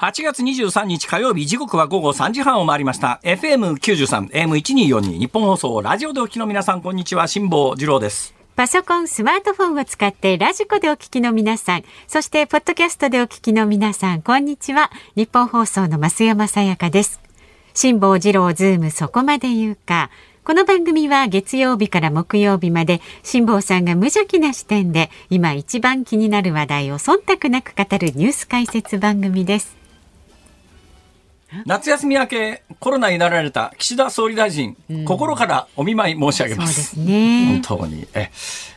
8月23日火曜日時刻は午後3時半を回りました FM93 AM1242 ニッポン放送ラジオでお聞きの皆さんこんにちは辛坊治郎ですパソコン、スマートフォンを使って radiko でお聞きの皆さん、そしてポッドキャストでお聞きの皆さん、こんにちは。ニッポン放送の増山さやかです。辛坊治郎ズームそこまで言うか。この番組は月曜日から木曜日まで辛坊さんが無邪気な視点で今一番気になる話題を忖度なく語るニュース解説番組です。夏休み明けコロナになられた岸田総理大臣、うん、心からお見舞い申し上げます。すね、本当に。え、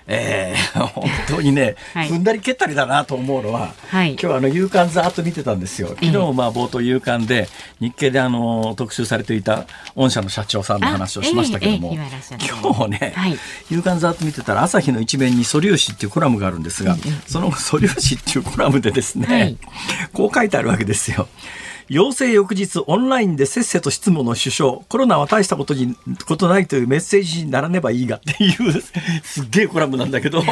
えー、本当にね、はい、踏んだり蹴ったりだなと思うのは、はい、今日あの夕刊ざっと見てたんですよ。昨日まあ冒頭夕刊で日経であの特集されていた御社の社長さんの話をしましたけども、えー、今日ね、はい、夕刊ざっと見てたら朝日の一面に素粒子っていうコラムがあるんですが、その素粒子っていうコラムでですね、こう書いてあるわけですよ。陽性翌日オンラインでせっせと質問の首相。コロナは大したことにことないというメッセージにならねばいいが。っていうすっげえコラムなんだけど。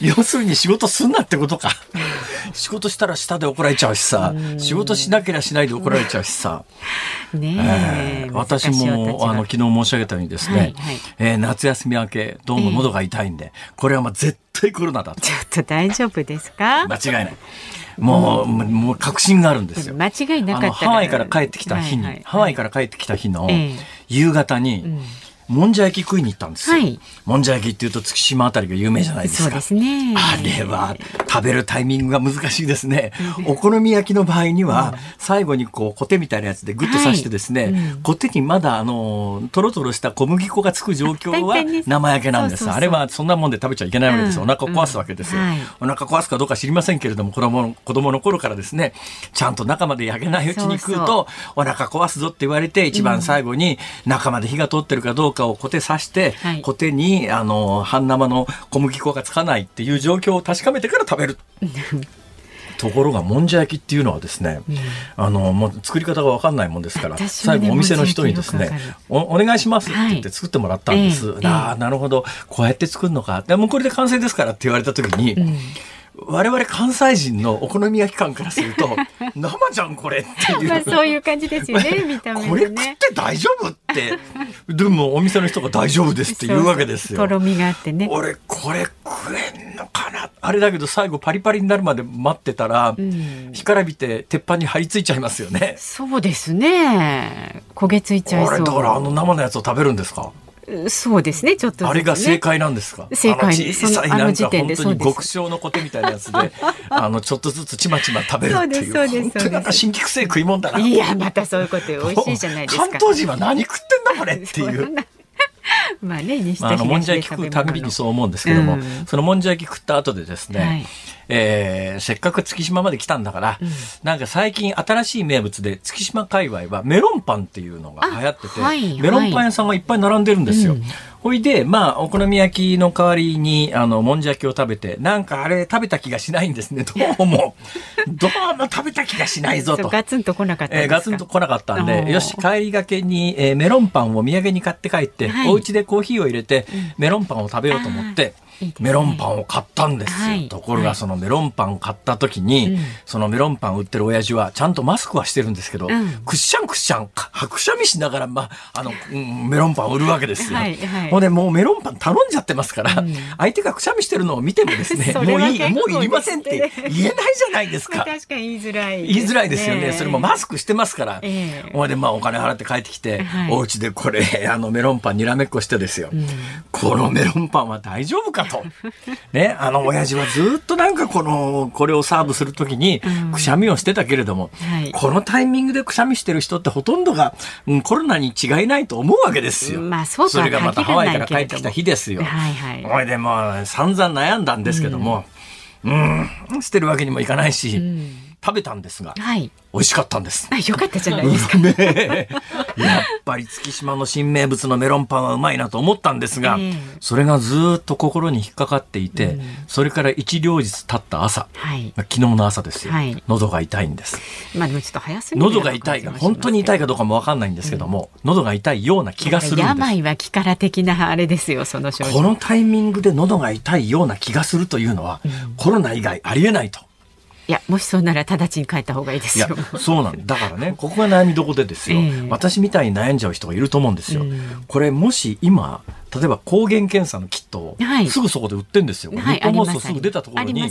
要するに仕事すんなってことか。仕事したら下で怒られちゃうしさ。仕事しなければしないで怒られちゃうしさ、ねえー、私もあの昨日申し上げたようにですね、はいはい、えー、夏休み明けどうも喉が痛いんで、えー、これはまあ絶対コロナだと。ちょっと大丈夫ですか？間違いないもう、もう確信があるんですよ。間違いなかったハワイから帰ってきた日に、ハワイから帰ってきた日の夕方に、うんもんじゃ焼き食いに行ったんですよ。はい、もんじゃ焼きっていうと月島あたりが有名じゃないですか。そうですね。あれは食べるタイミングが難しいですね。お好み焼きの場合には、最後にこうコテみたいなやつでグッと刺してですね、はいうん、コテにまだあのとろとろした小麦粉がつく状況は生焼けなんです。あれはそんなもんで食べちゃいけないわけです。お腹壊すわけですよ。うんはい、お腹壊すかどうか知りませんけれども、子供子供の頃からですね、ちゃんと中まで焼けないうちに食うとお腹壊すぞって言われて、一番最後に中まで火が通ってるかどうかをコテ刺して、はい、コテにあの半生の小麦粉がつかないっていう状況を確かめてから食べる。ところがもんじゃ焼きっていうのはですね、うん、あのもう作り方が分かんないもんですから、最後お店の人にですねお「お願いします」って言って作ってもらったんです。はい、ああなるほど。こうやって作るのか。でもこれで完成ですからって言われた時に、うん我々関西人のお好み焼き感からすると 生じゃんこれっていう。まあそういう感じですよね 見た目、ね、これ食って大丈夫って。でもお店の人が大丈夫ですって言うわけですよ。とろみがあってね。俺これ食えんのかな。あれだけど最後パリパリになるまで待ってたら、うん、干からびて鉄板に張り付いちゃいますよね。そうですね。焦げついちゃいそう。だからあの生のやつを食べるんですか？そうですね、ちょっと、ね、あれが正解なんですか？正解小さいなんか本当に極小のコテみたいなやつで、あのちょっとずつちまちま食べるっていう。そうです本当になんか新規性食い物だな。いや、またそういうこと美味しいじゃないですか。関東人は何食ってんだこれっていう。まあね、にしてまあ、あのもんじゃ焼き食うたびにそう思うんですけども、うん、そのもんじゃ焼き食った後でですね、はい、えー、せっかく月島まで来たんだから、うん、なんか最近新しい名物で月島界隈はメロンパンっていうのが流行ってて、はい、メロンパン屋さんがいっぱい並んでるんですよ。うんほいで、まあ、お好み焼きの代わりに、あの、もんじゃ焼きを食べて、なんかあれ食べた気がしないんですね、どうも。どうも食べた気がしないぞと。ガツンと来なかったえー、ガツンと来なかったんで、よし、帰りがけに、えー、メロンパンを土産に買って帰って、はい、お家でコーヒーを入れて、メロンパンを食べようと思って、メロンパンを買ったんですよ、はい、ところがそのメロンパンを買った時に、そのメロンパン売ってる親父はちゃんとマスクはしてるんですけど、うん、くっしゃんくっしゃんはくしゃみしながら、まあ、あの、うん、メロンパン売るわけですよ。はいはい、もうねもうメロンパン頼んじゃってますから、うん、相手がくしゃみしてるのを見てもですね もういいもういりませんって言えないじゃないですか。確かに言いづらい、ね、言いづらいですよね。それもマスクしてますから。えー、でまあお金払って帰ってきて、はい、お家でこれあのメロンパンにらめっこしてですよ。このメロンパンは大丈夫かと。ね、あの親父はずっとなんかこの、これをサーブするときに、くしゃみをしてたけれども、うんはい、このタイミングでくしゃみしてる人ってほとんどが、うん、コロナに違いないと思うわけですよ。まあそうそれがまたハワイから帰ってきた日ですよ。はいはい。ほいでもう散々悩んだんですけども、うん、うん、捨てるわけにもいかないし、うん食べたんですが、はい、美味しかったんです。あ、よかったじゃないですか。ね、やっぱり月島の新名物のメロンパンはうまいなと思ったんですが、えー、それがずっと心に引っかかっていて、うん、それから一両日経った朝、はい、昨日の朝ですよ、はい、喉が痛いんです。まあでもちょっと早すぎ喉が痛いが、本当に痛いかどうかもわかんないんですけども、うん、喉が痛いような気がするんです。病は気から的なあれですよ、その症状。このタイミングで喉が痛いような気がするというのは、うん、コロナ以外ありえないと。いやもしそうなら直ちに帰った方がいいですよ。そうなんだからね ここが悩みどこでですよ、えー、私みたいに悩んじゃう人がいると思うんですよ。うん、これもし今例えば抗原検査のキットをすぐそこで売ってるんですよ。はい、日本放送すぐ出たところに、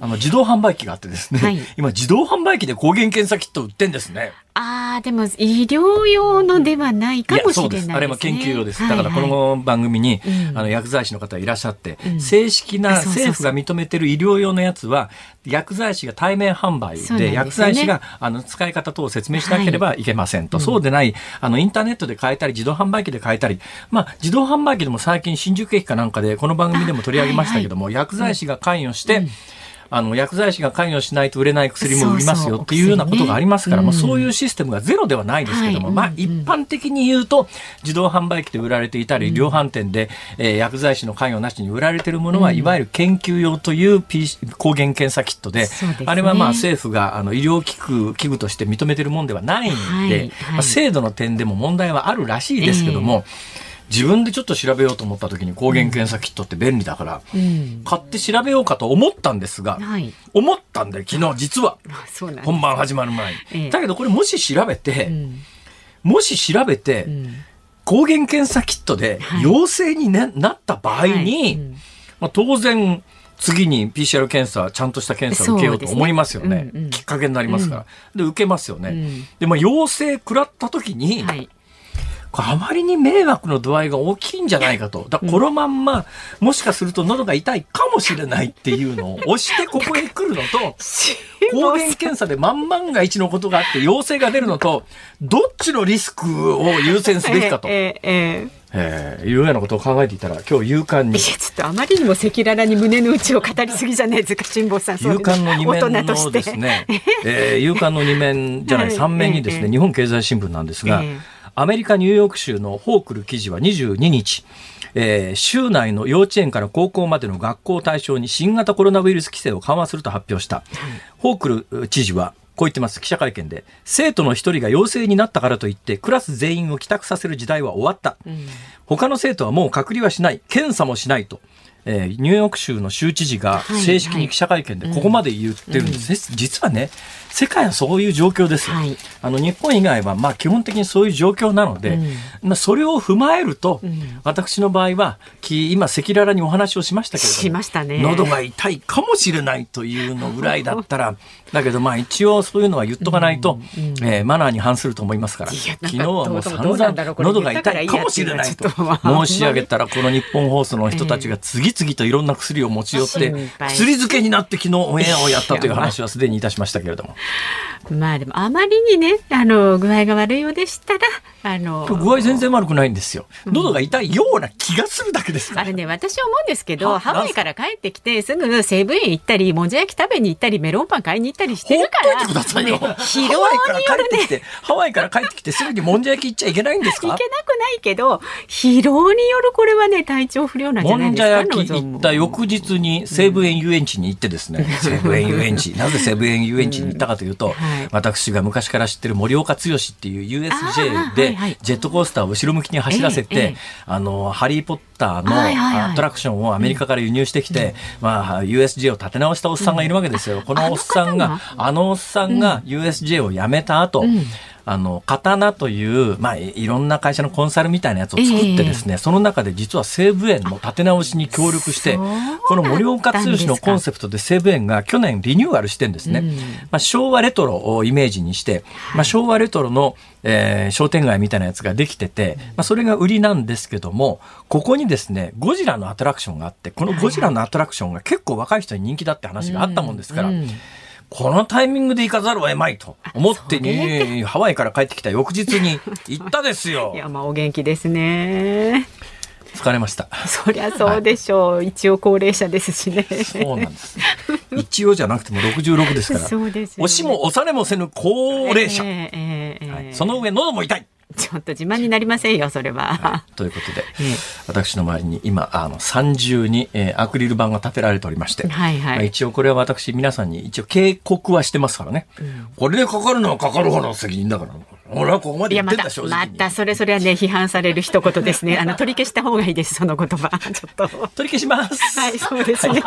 あの自動販売機があってですね、はい、今自動販売機で抗原検査キット売ってんですね。ああ、でも医療用のではないかもしれないです、ね、あれも研究用です。だからこの番組に、はいはい、あの薬剤師の方いらっしゃって、うん、正式な政府が認めてる医療用のやつは薬剤師が対面販売で、ね、薬剤師があの使い方等を説明しなければいけませんと、はい、そうでない。あのインターネットで買えたり自動販売機で買えたり、まあ自動販売機でも最近新宿駅かなんかでこの番組でも取り上げましたけども、はいはい、薬剤師が関与して、うん。あの薬剤師が関与しないと売れない薬も売りますよっていうようなことがありますから、まあ、そういうシステムがゼロではないですけども、まあ、一般的に言うと自動販売機で売られていたり、量販店で、えー、薬剤師の関与なしに売られているものは、いわゆる研究用という、PC、抗原検査キットで、あれはまあ政府があの医療器具器具として認めているものではないんで、まあ、制度の点でも問題はあるらしいですけども、えー自分でちょっと調べようと思った時に抗原検査キットって便利だから、うん、買って調べようかと思ったんですが、はい、思ったんで昨日実は。本番始まる前に、ええ、だけどこれもし調べて、うん、もし調べて、うん、抗原検査キットで陽性にな,、なった場合に、まあ、当然次に PCR 検査、ちゃんとした検査を受けようと思いますよね。ねうんうん、きっかけになりますから。で、受けますよね。で、まあ、陽性食らった時に、はいあまりに迷惑の度合いが大きいんじゃないかと。だこのまんま、もしかすると喉が痛いかもしれないっていうのを押してここへ来るのと、抗原検査で万万が一のことがあって陽性が出るのと、どっちのリスクを優先すべきかと。えー、えーえー、いうようなことを考えていたら今日勇敢に。いやちょっとあまりにも赤裸々に胸の内を語りすぎじゃないですか辛坊さん。勇敢の二面のですね、えー、勇敢の二面じゃない、三面にですね、日本経済新聞なんですが、えーアメリカ・ニューヨーク州のホークル記事は22日、えー、州内の幼稚園から高校までの学校を対象に新型コロナウイルス規制を緩和すると発表した。ホークル知事はこう言ってます。記者会見で生徒の一人が陽性になったからといってクラス全員を帰宅させる時代は終わった、うん、他の生徒はもう隔離はしない。検査もしないと。えー、ニューヨーク州の州知事が正式に記者会見でここまで言ってるんです、はいはい、実はね世界はそういう状況ですよ、はい、あの日本以外はまあ基本的にそういう状況なので、うん、まあ、それを踏まえると、うん、私の場合は今赤裸々にお話をしましたけれどもしましたね。喉が痛いかもしれないというのぐらいだったらだけどまあ一応そういうのは言っとかないと、うんうん、えー、マナーに反すると思いますから。昨日はもう散々喉が痛いかもしれないと申し上げたらこの日本放送の人たちが次々といろんな薬を持ち寄って薬漬けになって昨日オンエアをやったという話はすでにいたしましたけれども。まあでもあまりにねあの具合が悪いようでしたらあの具合全然悪くないんですよ。喉が痛いような気がするだけですあれね私思うんですけどハワイから帰ってきてすぐ西武園行ったりもんじゃ焼き食べに行ったりメロンパン買いに行ったりしてるからくださいよ、疲労によるねハワイから帰ってきて すぐにもんじゃ焼き行っちゃいけないんですか？行けなくないけど疲労によるこれはね体調不良なんじゃないですかもんじゃ焼き行った翌日に西武園遊園地に行ってですね、西武園遊園地。なぜ西武園遊園地に行ったかというと、私が昔から知ってる森岡剛っていう USJ でジェットコースターを後ろ向きに走らせて、あのハリー・ポッターのアトラクションをアメリカから輸入してきて、まあ、USJ を立て直したおっさんがいるわけですよ。このおっさんがあのおっさんが USJ を辞めた後、あの、刀という、まあ、いろんな会社のコンサルみたいなやつを作ってですね、えー、その中で実は西武園の立て直しに協力して、この森岡剛のコンセプトで西武園が去年リニューアルしてんですね。うん、まあ、昭和レトロをイメージにして、まあ、昭和レトロの、えー、商店街みたいなやつができてて、まあ、それが売りなんですけども、ここにですね、ゴジラのアトラクションがあって、このゴジラのアトラクションが結構若い人に人気だって話があったもんですから、うん。うんこのタイミングで行かざるを得まいと思ってに、ハワイから帰ってきた翌日に 行ったですよ。いや、まあお元気ですね。疲れました。そりゃそうでしょう。はい、一応高齢者ですしね。そうなんです。一応じゃなくても66ですから。そうです、ね、押しも押されもせぬ高齢者。えーえーえーはい、その上喉も痛い。ちょっと自慢になりませんよ、それは。はい、ということで、え私の周りに今、あの、三重に、えー、アクリル板が立てられておりまして、はいはいまあ、一応これは私、皆さんに一応警告はしてますからね。うん、これでかかるのはかかる方の責任だから。俺はここまで言ってん正直た、また、それ、それはね、批判される一言ですね。あの、取り消した方がいいです、その言葉。ちょっと。取り消します。はい、そうですね。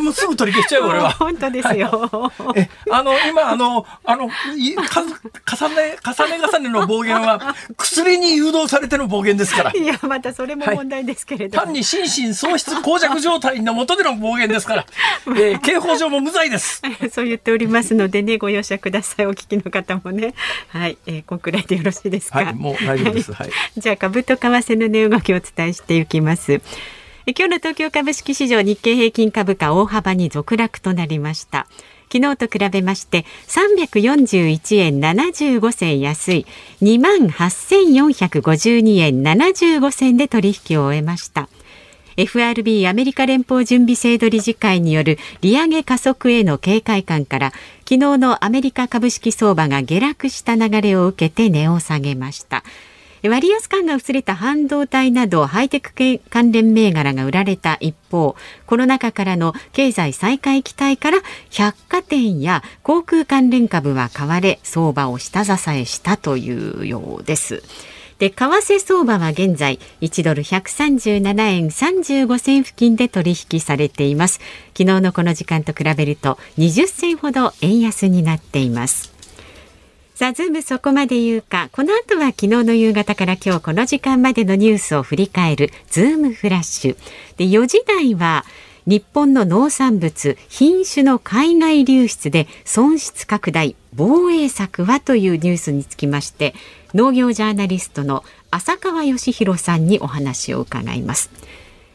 もうすぐ取り消しちゃうよ、俺は。本当ですよ。え、あの、今、あの、あの、いか重ね、重ね重ねの暴言は、薬に誘導されての暴言ですから。いや、またそれも問題ですけれども。単に心神喪失膠着状態の下での暴言ですから、えー刑法上も無罪です。そう言っておりますのでね、ご容赦ください。お聞きの方もね。はい、えー、こんくらいでよろしいですか。はい、もう大丈夫です。はい。じゃあ株と為替の値動きをお伝えしていきます。え今日の東京株式市場日経平均株価大幅に続落となりました。昨日と比べまして341円75銭安い28,452円75銭で取引を終えました。FRB アメリカ連邦準備制度理事会による利上げ加速への警戒感から昨日のアメリカ株式相場が下落した流れを受けて値を下げました。割安感が薄れた半導体などハイテク系関連銘柄が売られた一方コロナ禍からの経済再開期待から百貨店や航空関連株は買われ相場を下支えしたというようです。で、為替相場は現在1ドル137円35銭付近で取引されています。昨日のこの時間と比べると20銭ほど円安になっています。さあ、ズームそこまで言うか。この後は昨日の夕方から今日この時間までのニュースを振り返るズームフラッシュ。で、4時台は日本の農産物、品種の海外流出で損失拡大、防衛策はというニュースにつきまして、農業ジャーナリストの浅川義弘さんにお話を伺います。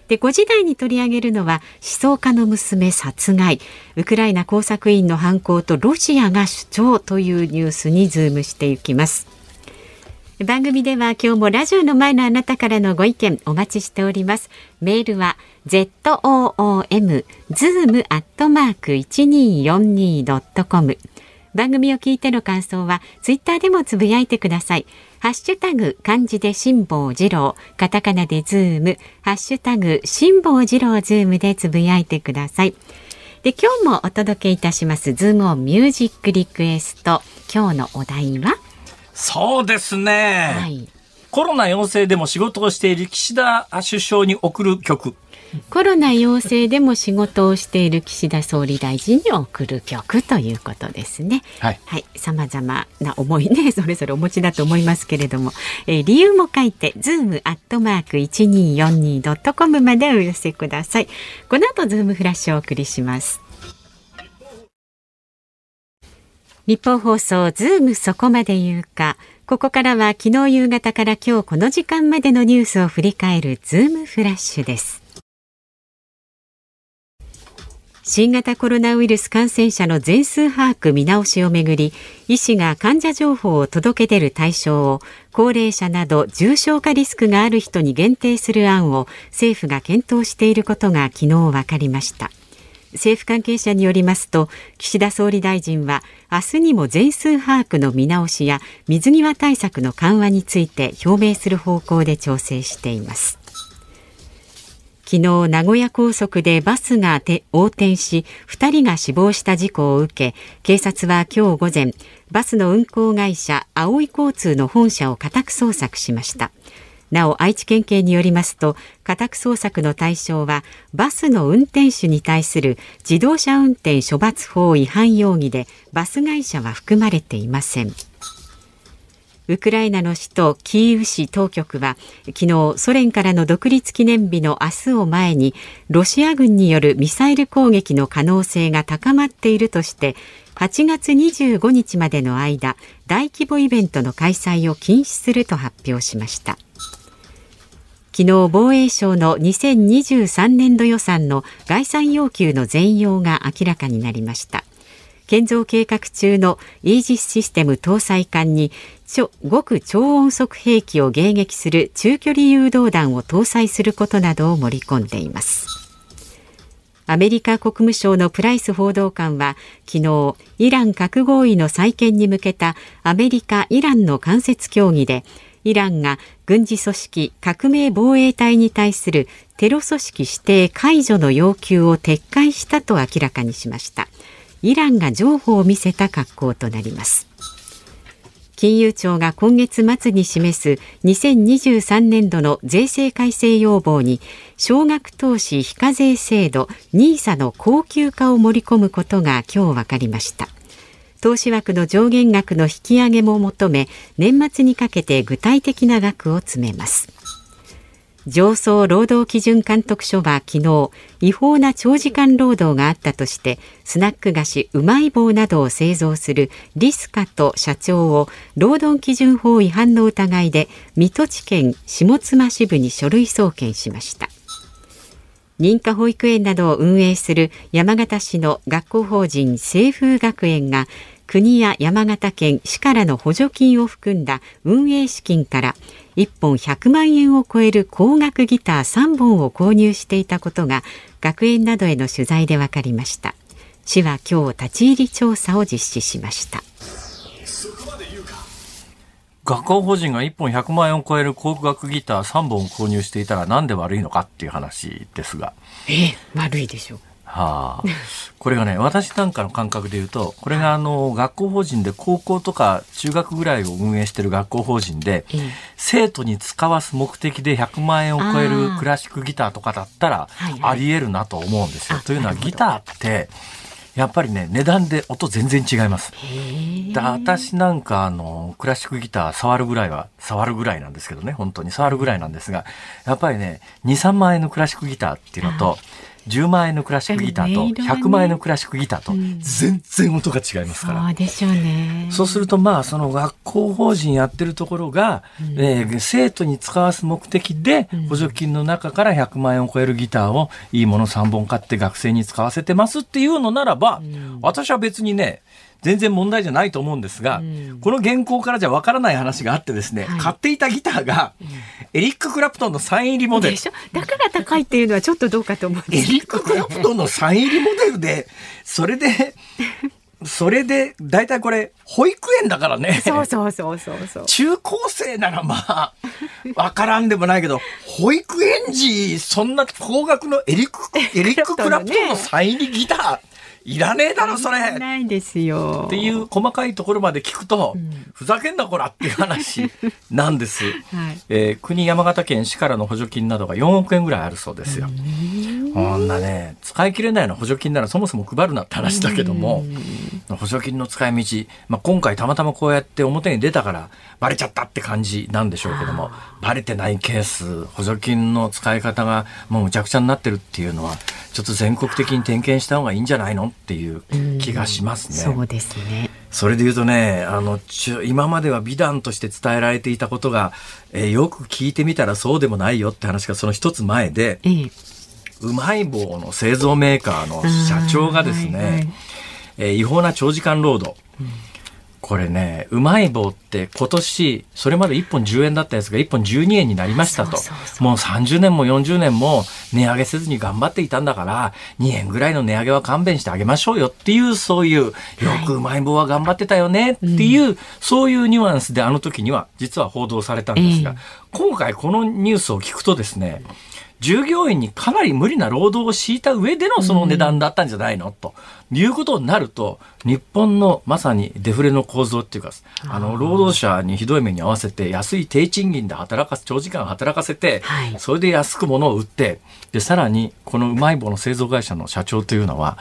で5時台に取り上げるのは思想家の娘殺害。ウクライナ工作員の犯行とロシアが主張というニュースにズームしていきます。番組では今日もラジオの前のあなたからのご意見お待ちしております。メールは zoom zoom アットマーク 1242.com 番組を聞いての感想はツイッターでもつぶやいてくださいハッシュタグ漢字で辛坊治郎、カタカナでズーム、ハッシュタグ辛坊治郎ズームでつぶやいてください。で、今日もお届けいたしますズームオンミュージックリクエスト。今日のお題は？そうですね。はい。コロナ陽性でも仕事をしている岸田首相に送る曲。コロナ陽性でも仕事をしている岸田総理大臣に送る曲ということですね。はい。はい、様々な思いね、それぞれお持ちだと思いますけれども、えー理由も書いて、ズームアットマーク 1242.com までお寄せください。この後、ズームフラッシュをお送りします。ニッポン放送ズームそこまで言うか。ここからは昨日夕方から今日この時間までのニュースを振り返るズームフラッシュです。新型コロナウイルス感染者の全数把握見直しをめぐり医師が患者情報を届け出る対象を高齢者など重症化リスクがある人に限定する案を政府が検討していることが昨日分かりました。政府関係者によりますと岸田総理大臣は明日にも全数把握の見直しや水際対策の緩和について表明する方向で調整しています。昨日名古屋高速でバスが横転し2人が死亡した事故を受け警察は今日午前バスの運行会社青い交通の本社を家宅捜索しました。なお愛知県警によりますと家宅捜索の対象はバスの運転手に対する自動車運転処罰法違反容疑でバス会社は含まれていません。ウクライナの首都キーウ市当局は昨日ソ連からの独立記念日の明日を前にロシア軍によるミサイル攻撃の可能性が高まっているとして8月25日までの間大規模イベントの開催を禁止すると発表しました。昨日防衛省の2023年度予算の概算要求の全容が明らかになりました。建造計画中のイージスシステム搭載艦に極超音速兵器を迎撃する中距離誘導弾を搭載することなどを盛り込んでいます。アメリカ国務省のプライス報道官は昨日イラン核合意の再建に向けたアメリカ・イランの間接協議でイランが軍事組織革命防衛隊に対するテロ組織指定解除の要求を撤回したと明らかにしました。イランが譲歩を見せた格好となります。金融庁が今月末に示す2023年度の税制改正要望に少額投資非課税制度 NISA の高級化を盛り込むことが今日分かりました。投資枠の上限額の引き上げも求め年末にかけて具体的な額を詰めます。上層労働基準監督署は昨日違法な長時間労働があったとしてスナック菓子うまい棒などを製造するリスカと社長を労働基準法違反の疑いで水戸地検下妻支部に書類送検しました。認可保育園などを運営する山形市の学校法人清風学園が国や山形県市からの補助金を含んだ運営資金から1本100万円を超える高額ギター3本を購入していたことが学園などへの取材で分かりました。市は今日立ち入り調査を実施しました。学校法人が1本100万円を超える高額ギター3本を購入していたらなんで悪いのかっていう話ですが。え悪いでしょうはあ、これがね私なんかの感覚で言うとこれがあの学校法人で高校とか中学ぐらいを運営している学校法人で、生徒に使わす目的で100万円を超えるクラシックギターとかだったらありえるなと思うんですよ。というのはギターってやっぱりね値段で音全然違います。で私なんかあのクラシックギター触るぐらいは触るぐらいなんですけどね本当に。触るぐらいなんですがやっぱりね23万円のクラシックギターっていうのと10万円のクラシックギターと100万円のクラシックギターと全然音が違いますから。そうでしょうね。そうするとまあその学校法人やってるところが、うん、えー、生徒に使わす目的で補助金の中から100万円を超えるギターをいいもの3本買って学生に使わせてますっていうのならば、うん、私は別にね全然問題じゃないと思うんですが、うん、この原稿からじゃわからない話があってですね、はい、買っていたギターが、エリック・クラプトンのサイン入りモデル。だから高いっていうのはちょっとどうかと思うんです、ね、エリック・クラプトンのサイン入りモデルで、それで、それで、大体これ、保育園だからね。そうそうそうそうそう。中高生ならまあ、わからんでもないけど、保育園児、そんな高額のエリック、エリック・クラプトンのサイン入りギター。いらねえだろそれ。ないですよ。っていう細かいところまで聞くと、うん、ふざけんなこらっていう話 なんです、はい、えー、国山形県市からの補助金などが4億円ぐらいあるそうですよ。こんなね使い切れないの補助金ならそもそも配るなって話だけども補助金の使い道、まあ、今回たまたまこうやって表に出たからバレちゃったって感じなんでしょうけどもバレてないケース補助金の使い方がもうむちゃくちゃになってるっていうのはちょっと全国的に点検した方がいいんじゃないのっていう気がしますね。うそうですね。それで言うとね、あの、今までは美談として伝えられていたことが、えー、よく聞いてみたらそうでもないよって話がその一つ前で、ええ、うまい棒の製造メーカーの社長がですね、はいはい、えー、違法な長時間労働、うんこれね、うまい棒って今年、それまで1本10円だったやつが1本12円になりましたと。もう30年も40年も値上げせずに頑張っていたんだから、2円ぐらいの値上げは勘弁してあげましょうよっていう、そういう、よくうまい棒は頑張ってたよねっていう、はいそういうニュアンスであの時には実は報道されたんですが、えー、今回このニュースを聞くとですね、従業員にかなり無理な労働を強いた上でのその値段だったんじゃないの、うん、ということになると、日本のまさにデフレの構造っていうか、あの、労働者にひどい目に合わせて、安い低賃金で働かせ、長時間働かせて、はい、それで安く物を売って、で、さらに、このうまい棒の製造会社の社長というのは、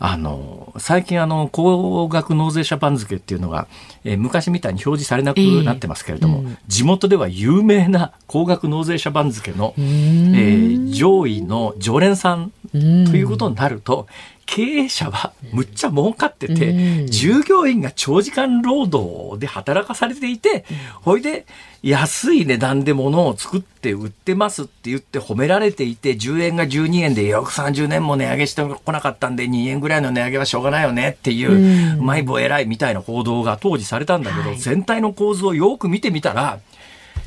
あの、最近あの、高額納税者番付っていうのが、えー、昔みたいに表示されなくなってますけれども、えーうん、地元では有名な高額納税者番付の、えー、上位の常連さんということになると、経営者はむっちゃ儲かってて、従業員が長時間労働で働かされていて、ほいで安い値段で物を作って売ってますって言って褒められていて、10円が12円でよく30年も値上げしてこなかったんで2円ぐらいの値上げはしょうがないよねっていう、うまい棒偉いみたいな報道が当時されたんだけど、全体の構図をよく見てみたら、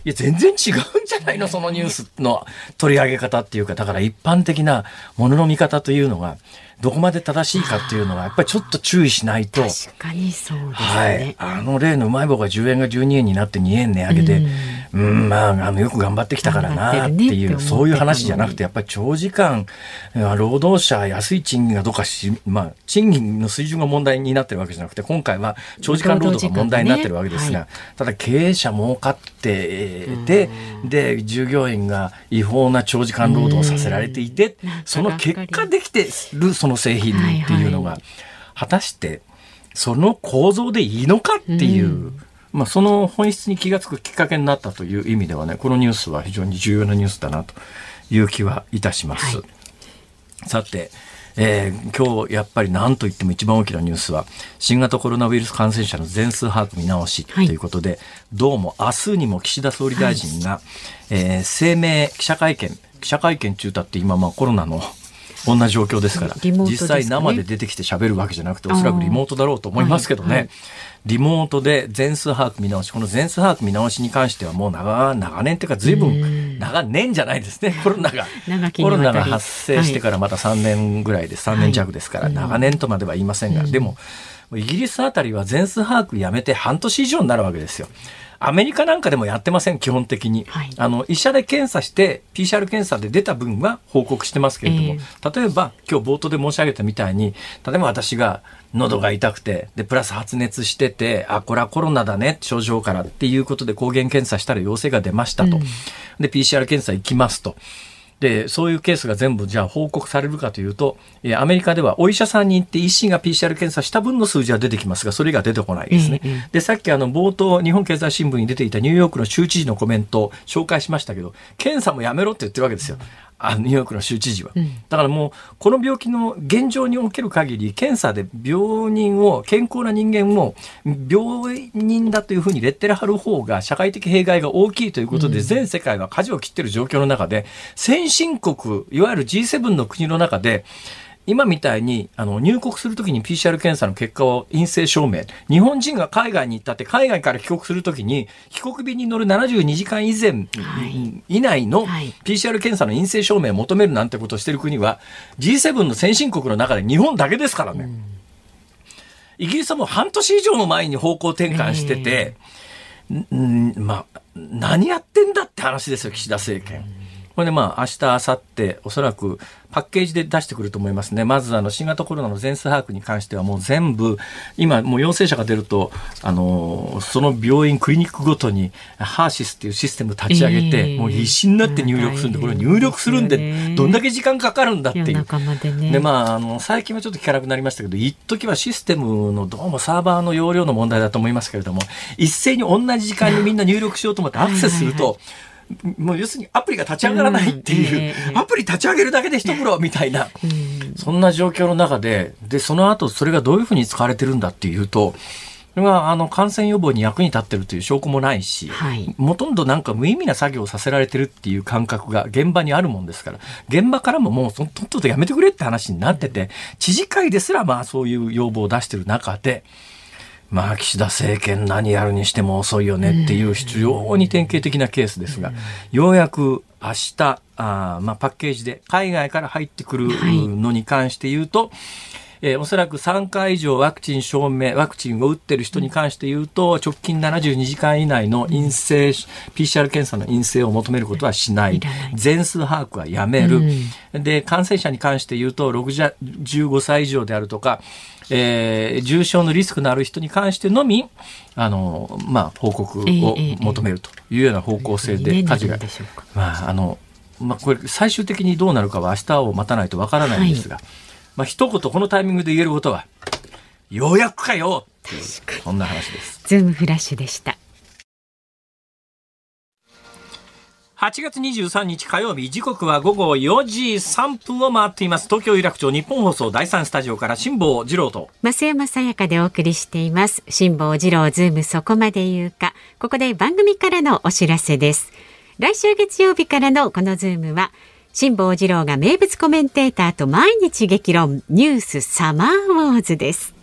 いや、全然違うんじゃないのそのニュースの取り上げ方っていうか、だから一般的なものの見方というのが、どこまで正しいかっていうのはやっぱりちょっと注意しないと。確かにそうですね、はい、あの例のうまい棒が10円が12円になって2円値上げで、うん、まあ、あの、よく頑張ってきたからなっていう、ね、そういう話じゃなくて、やっぱり長時間、労働者、安い賃金がどうかし、まあ、賃金の水準が問題になってるわけじゃなくて、今回は長時間労働が問題になってるわけですが、ねはい、ただ経営者儲かってで、で、従業員が違法な長時間労働をさせられていて、その結果できてるその製品っていうのが、果たしてその構造でいいのかっていう、まあ、その本質に気が付くきっかけになったという意味ではねこのニュースは非常に重要なニュースだなという気はいたします。はい、さてえー、今日やっぱり何といっても一番大きなニュースは新型コロナウイルス感染者の全数把握見直しということで、はい、どうも明日にも岸田総理大臣が、はい、えー、声明記者会見記者会見中だって今まあコロナのこんな状況ですから、ね、実際生で出てきて喋るわけじゃなくておそらくリモートだろうと思いますけどね、はい。はい、リモートで全数把握見直し。この全数把握見直しに関してはもう長長年っていうか随分長年じゃないですね。コロナがコロナが発生してからまた3年ぐらいです3年弱ですから、長年とまでは言いませんが、でもイギリスあたりは全数把握やめて半年以上になるわけですよ。アメリカなんかでもやってません、基本的に。はい、あの、医者で検査して、PCR 検査で出た分は報告してますけれども、えー、例えば、今日冒頭で申し上げたみたいに、例えば私が喉が痛くて、で、プラス発熱してて、あ、これはコロナだね、症状からっていうことで抗原検査したら陽性が出ましたと。うん、で、PCR 検査行きますと。で、そういうケースが全部じゃあ報告されるかというと、えアメリカではお医者さんに行って医師が PCR 検査した分の数字は出てきますが、それが出てこないですね。で、さっきあの冒頭、日本経済新聞に出ていたニューヨークの州知事のコメントを紹介しましたけど、検査もやめろって言ってるわけですよ。あニューヨークの州知事は、だからもうこの病気の現状における限り検査で病人を健康な人間を病人だというふうにレッテル貼る方が社会的弊害が大きいということで、全世界が舵を切っている状況の中で先進国いわゆる G7 の国の中で今みたいにあの入国するときに PCR 検査の結果を陰性証明。日本人が海外に行ったって海外から帰国するときに帰国便に乗る72時間以前、はい、以内の PCR 検査の陰性証明を求めるなんてことをしている国は G7 の先進国の中で日本だけですからね。イギリスはもう半年以上も前に方向転換してて、えー、まあ、何やってんだって話ですよ、岸田政権。これでまあ明日、明後日、おそらくパッケージで出してくると思いますね。まずあの新型コロナの全数把握に関してはもう全部、今もう陽性者が出ると、あの、その病院、クリニックごとにハーシスっていうシステム立ち上げて、えー、もう必死になって入力するんで、これ入力するんで、どんだけ時間かかるんだっていう。でまあ、あの、最近はちょっと聞かなくなりましたけど、一時はシステムのどうもサーバーの容量の問題だと思いますけれども、一斉に同じ時間にみんな入力しようと思ってアクセスすると、もう要するにアプリが立ち上がらないっていう、アプリ立ち上げるだけで一苦労みたいな、そんな状況の中で、で、その後それがどういうふうに使われてるんだっていうと、それはあの感染予防に役に立ってるという証拠もないし、はい、ほとんどなんか無意味な作業をさせられてるっていう感覚が現場にあるもんですから、現場からももうとっととやめてくれって話になってて、知事会ですらまあそういう要望を出してる中で、まあ、岸田政権何やるにしても遅いよねっていう非常に典型的なケースですが、ようやく明日、あまあ、パッケージで海外から入ってくるのに関して言うと、はいえー、おそらく3回以上ワクチン証明、ワクチンを打ってる人に関して言うと、直近72時間以内の陰性、PCR 検査の陰性を求めることはしない。全数把握はやめる。で、感染者に関して言うと、65歳以上であるとか、えー、重症のリスクのある人に関してのみ、あの、まあ、報告を求めるというような方向性で、舵が、まあ、あの、まあ、これ最終的にどうなるかは明日を待たないとわからないんですが、はい。まあ一言このタイミングで言えることは、ようやくかよっていう、そんな話です。ズームフラッシュでした。8月23日火曜日時刻は午後4時3分を回っています。東京有楽町ニッポン放送第3スタジオから辛坊治郎と。増山さやかでお送りしています。辛坊治郎ズームそこまで言うか。ここで番組からのお知らせです。来週月曜日からのこのズームは辛坊治郎が名物コメンテーターと毎日激論。ニュースサマーウォーズです。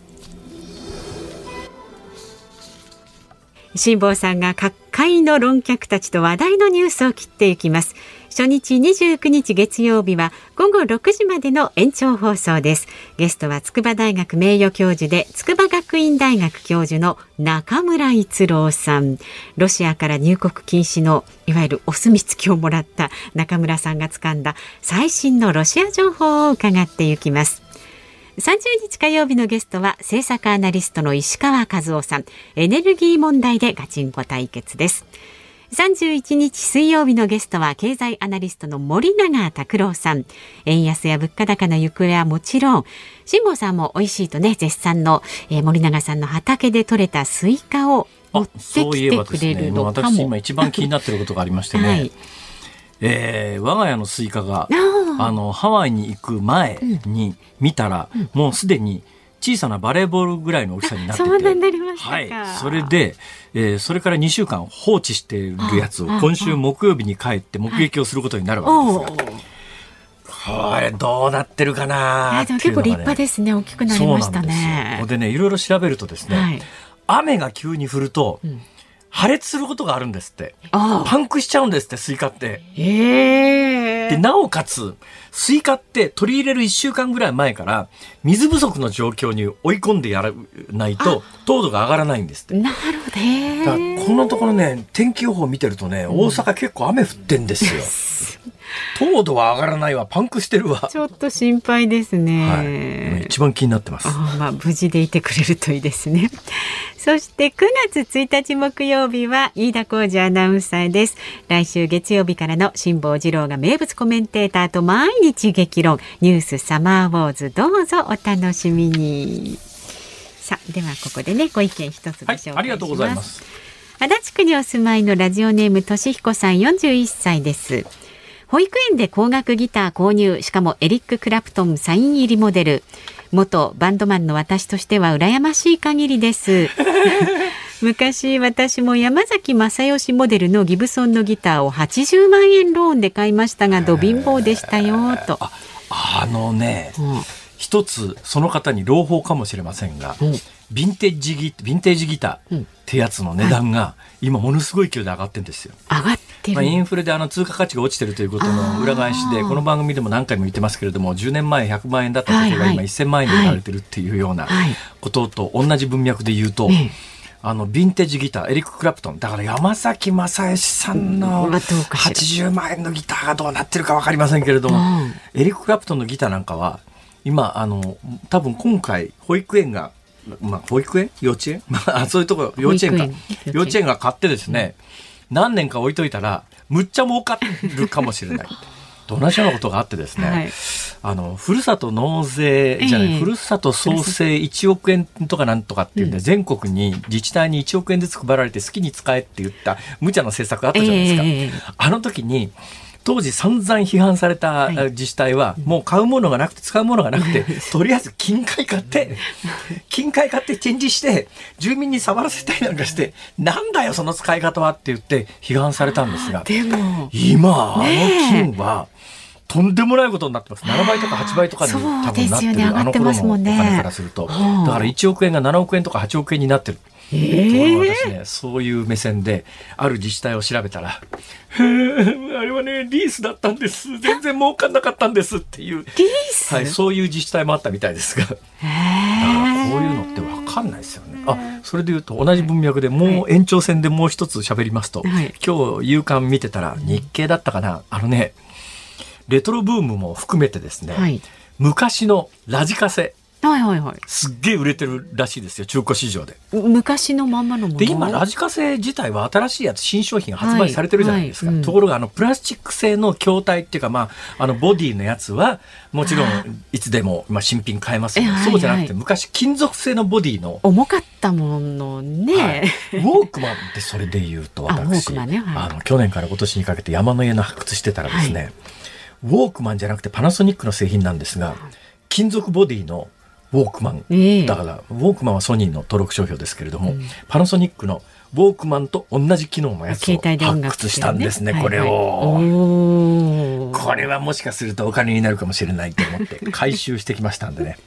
辛坊さんが各界の論客たちと話題のニュースを切っていきます。初日29日月曜日は午後6時までの延長放送です。ゲストは筑波大学名誉教授で筑波学院大学教授の中村逸郎さん。ロシアから入国禁止のいわゆるお墨付きをもらった中村さんが掴んだ最新のロシア情報を伺っていきます。30日火曜日のゲストは政策アナリストの石川和夫さん。エネルギー問題でガチンコ対決です。31日水曜日のゲストは経済アナリストの森永卓郎さん。円安や物価高の行方はもちろん。辛坊さんも美味しいとね絶賛の、えー、森永さんの畑で採れたスイカを持ってきてくれるのかも、ね、私今一番気になっていることがありましてね、はいえー、我が家のスイカがあのハワイに行く前に見たら、うん、もうすでに小さなバレーボールぐらいの大きさになってて。はい、それで、えー、それから2週間放置しているやつを今週木曜日に帰って目撃をすることになるわけですが。これどうなってるかな、ね、結構立派ですね。大きくなりましたね。でねいろいろ調べるとですね、はい、雨が急に降ると、うん破裂することがあるんですって。パンクしちゃうんですって、スイカって。で、なおかつ、スイカって取り入れる1週間ぐらい前から、水不足の状況に追い込んでやらないと、糖度が上がらないんですって。なるほど。だからこのところね、天気予報見てるとね、大阪結構雨降ってんですよ。糖度は上がらないわ、パンクしてるわ。ちょっと心配ですね。はい、一番気になってます。あまあ、無事でいてくれるといいですね。そして9月1日木曜日は飯田浩二アナウンサーです。来週月曜日からの辛坊治郎が名物コメンテーターと毎日激論ニュースサマーウォーズどうぞお楽しみに。さあ、ではここでね、ご意見一つご紹介します。はい、ありがとうございます。足立区にお住まいのラジオネームとしひこさん41歳です。保育園で高額ギター購入しかもエリック・クラプトンサイン入りモデル。元バンドマンの私としては羨ましい限りです。昔私も山崎正義モデルのギブソンのギターを80万円ローンで買いましたがど貧乏でしたよと。あのね、うん、一つその方に朗報かもしれませんが、うんヴィンテージギヴィンテージギターってやつの値段が今ものすごい勢いで上がってんですよ。上がってまあ、インフレであの通貨価値が落ちてるということの裏返しでこの番組でも何回も言ってますけれども10年前100万円だったところが今1000万円で売られてるっていうようなことと同じ文脈で言うと。あの、ヴィンテージギター、エリック・クラプトン。だから山崎正義さんの80万円のギターがどうなってるか分かりませんけれども、エリック・クラプトンのギターなんかは、今、あの、多分今回、保育園がまあ、保育園？幼稚園？まあ、そういうところ、幼稚園か。幼稚園が買ってですね、何年か置いといたら、むっちゃ儲かるかもしれない。同じようなことがあってですね、はい、あの、ふるさと納税じゃない、えー、ふるさと創生1億円とかなんとかっていうんで、うん、全国に自治体に1億円ずつ配られて好きに使えって言った無茶な政策があったじゃないですか。えー、あの時に、当時散々批判された自治体は、もう買うものがなくて使うものがなくて、とりあえず金塊買って、金塊買って展示して、住民に触らせたりなんかして、なんだよその使い方はって言って批判されたんですが、でも今、あの金は、とんでもないことになってます。7倍とか8倍とかに多分なってる、ね、あの頃のお金からすると。だから1億円が7億円とか8億円になってる。えー、私ね、そういう目線で、ある自治体を調べたら、あれはね、リースだったんです。全然儲かんなかったんですっていう。リース？はい、そういう自治体もあったみたいですが。だからこういうのって分かんないですよね。あ、それで言うと同じ文脈でもう延長戦でもう一つ喋りますと、はい、今日夕刊見てたら日経だったかな、あのね、レトロブームも含めてですね、はい、昔のラジカセはいはいはい。すっげえ売れてるらしいですよ、中古市場で。昔のまんまのもの？で、今、ラジカセ自体は新しいやつ、新商品発売されてるじゃないですか。はい。はいうん、ところが、あの、プラスチック製の筐体っていうか、まあ、あの、ボディのやつは、もちろん、いつでも、まあ、新品買えますけど、そうじゃなくて、昔、金属製のボディの。重かったものね、はい、ウォークマンってそれで言うと、私、あねあの、去年から今年にかけて山の家の発掘してたらですね、ウォークマンじゃなくてパナソニックの製品なんですが、金属ボディのウォークマン、えー、だからウォークマンはソニーの登録商標ですけれども、うん、パナソニックのウォークマンと同じ機能のやつを発掘したんですね、ねこれを、はいはい、これはもしかするとお金になるかもしれないと思って 回収してきましたんでね。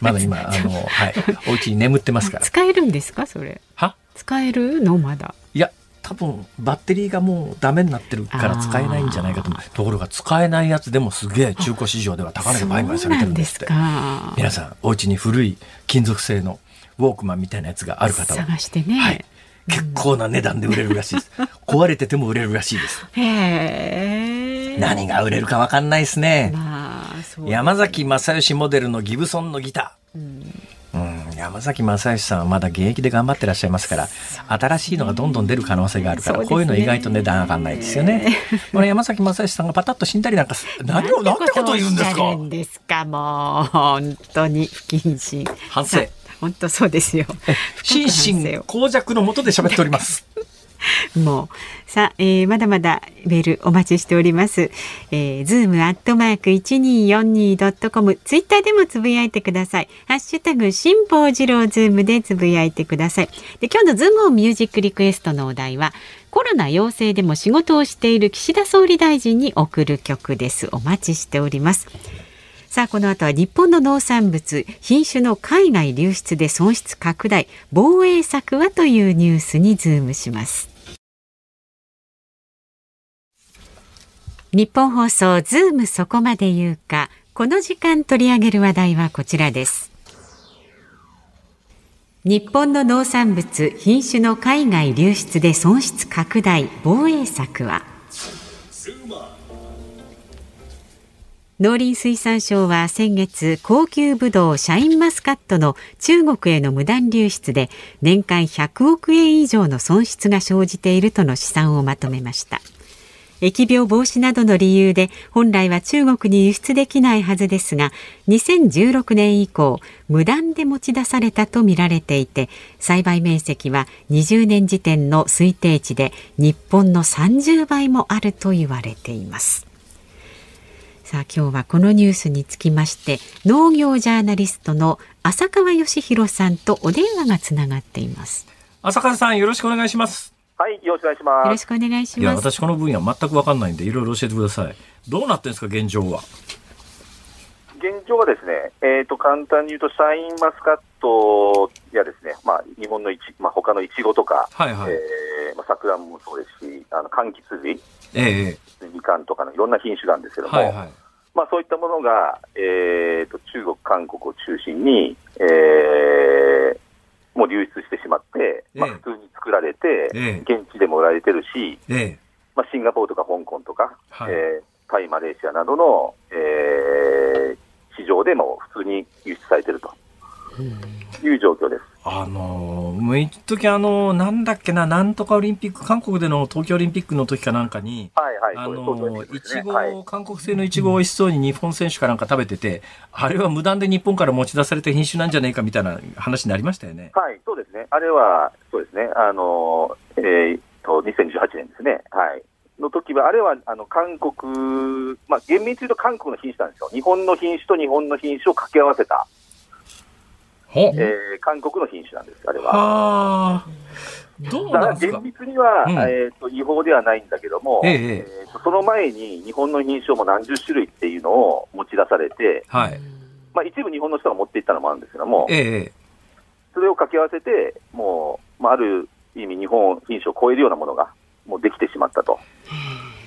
まだ今あの、はい、お家に眠ってますから。使えるんですかそれ？は？使えるのまだ多分バッテリーがもうダメになってるから使えないんじゃないかとところが使えないやつでもすげえ中古市場では高値が売買されてるんですって。皆さんお家に古い金属製のウォークマンみたいなやつがある方は。探してね、はい、結構な値段で売れるらしいです。壊れてても売れるらしいです。へ何が売れるか分かんないですね。まあ、山崎正義モデルのギブソンのギター、うんうん、山崎正義さんはまだ現役で頑張ってらっしゃいますから新しいのがどんどん出る可能性があるから、こういうの意外と値段上がんないですよね。これ山崎正義さんがパタッと死んだりなんか何を何てことを言うんですか？ですか？もう本当に不謹慎。反省。本当そうですよ。心身耗弱のもとで喋っております。もうさあ、えー、まだまだメールお待ちしております。えー、ズームアットマーク一二四二ドットコムツイッターでもつぶやいてください。ハッシュタグ辛坊治郎ズームでつぶやいてください。で今日のズームオンミュージックリクエストのお題はコロナ陽性でも仕事をしている岸田総理大臣に送る曲です。お待ちしております。さあこの後は日本の農産物品種の海外流出で損失拡大防衛策はというニュースにズームします。ニッポン放送ズームそこまで言うか。この時間取り上げる話題はこちらです。日本の農産物品種の海外流出で損失拡大防衛策は？農林水産省は先月高級ブドウシャインマスカットの中国への無断流出で年間100億円以上の損失が生じているとの試算をまとめました。疫病防止などの理由で本来は中国に輸出できないはずですが2016年以降無断で持ち出されたとみられていて栽培面積は20年時点の推定値で日本の30倍もあると言われています。さあ今日はこのニュースにつきまして農業ジャーナリストの浅川義弘さんとお電話がつながっています浅川さんよろしくお願いしますはい、よろしくお願いします。よろしくお願いします。いや、私この分野全くわかんないんで、いろいろ教えてください。どうなってんですか、現状は？現状はですね、えっ、ー、と、簡単に言うと、シャインマスカットやですね、まあ、日本のいち、まあ、他のイチゴとか、はいはい、えー、まあ、桜もそうですし、あの、柑橘類、ええー、みかんとかのいろんな品種なんですけども、はいはい、まあ、そういったものが、えっ、ー、と、中国、韓国を中心に、えー、もう流出してしまって、まあ、普通に作られて、現地でも売られてるし、まあ、シンガポールとか香港とか、はい、えー、タイ、マレーシアなどの、えー、市場でも普通に輸出されてるという状況です。あのー、もう一時あのー、なんだっけな、なんとかオリンピック、韓国での東京オリンピックの時かなんかに、はいはい、あのいちご、韓国製のいちごを美味しそうに日本選手かなんか食べてて、あれは無断で日本から持ち出された品種なんじゃないかみたいな話になりましたよね。はい、そうですね。あれは、そうですね。あのー、えー、と、2018年ですね。はい。の時は、あれはあの韓国、まあ、厳密に言うと韓国の品種なんですよ。日本の品種と日本の品種を掛け合わせた。えー、韓国の品種なんです、あれは。はどうなんですか？厳密には、うん、えーと、違法ではないんだけども、えええーと、その前に日本の品種をも何十種類っていうのを持ち出されて、はい。まあ、一部日本の人が持っていったのもあるんですけども、ええ、それを掛け合わせて、もう、まあ、ある意味、日本品種を超えるようなものがもうできてしまったと。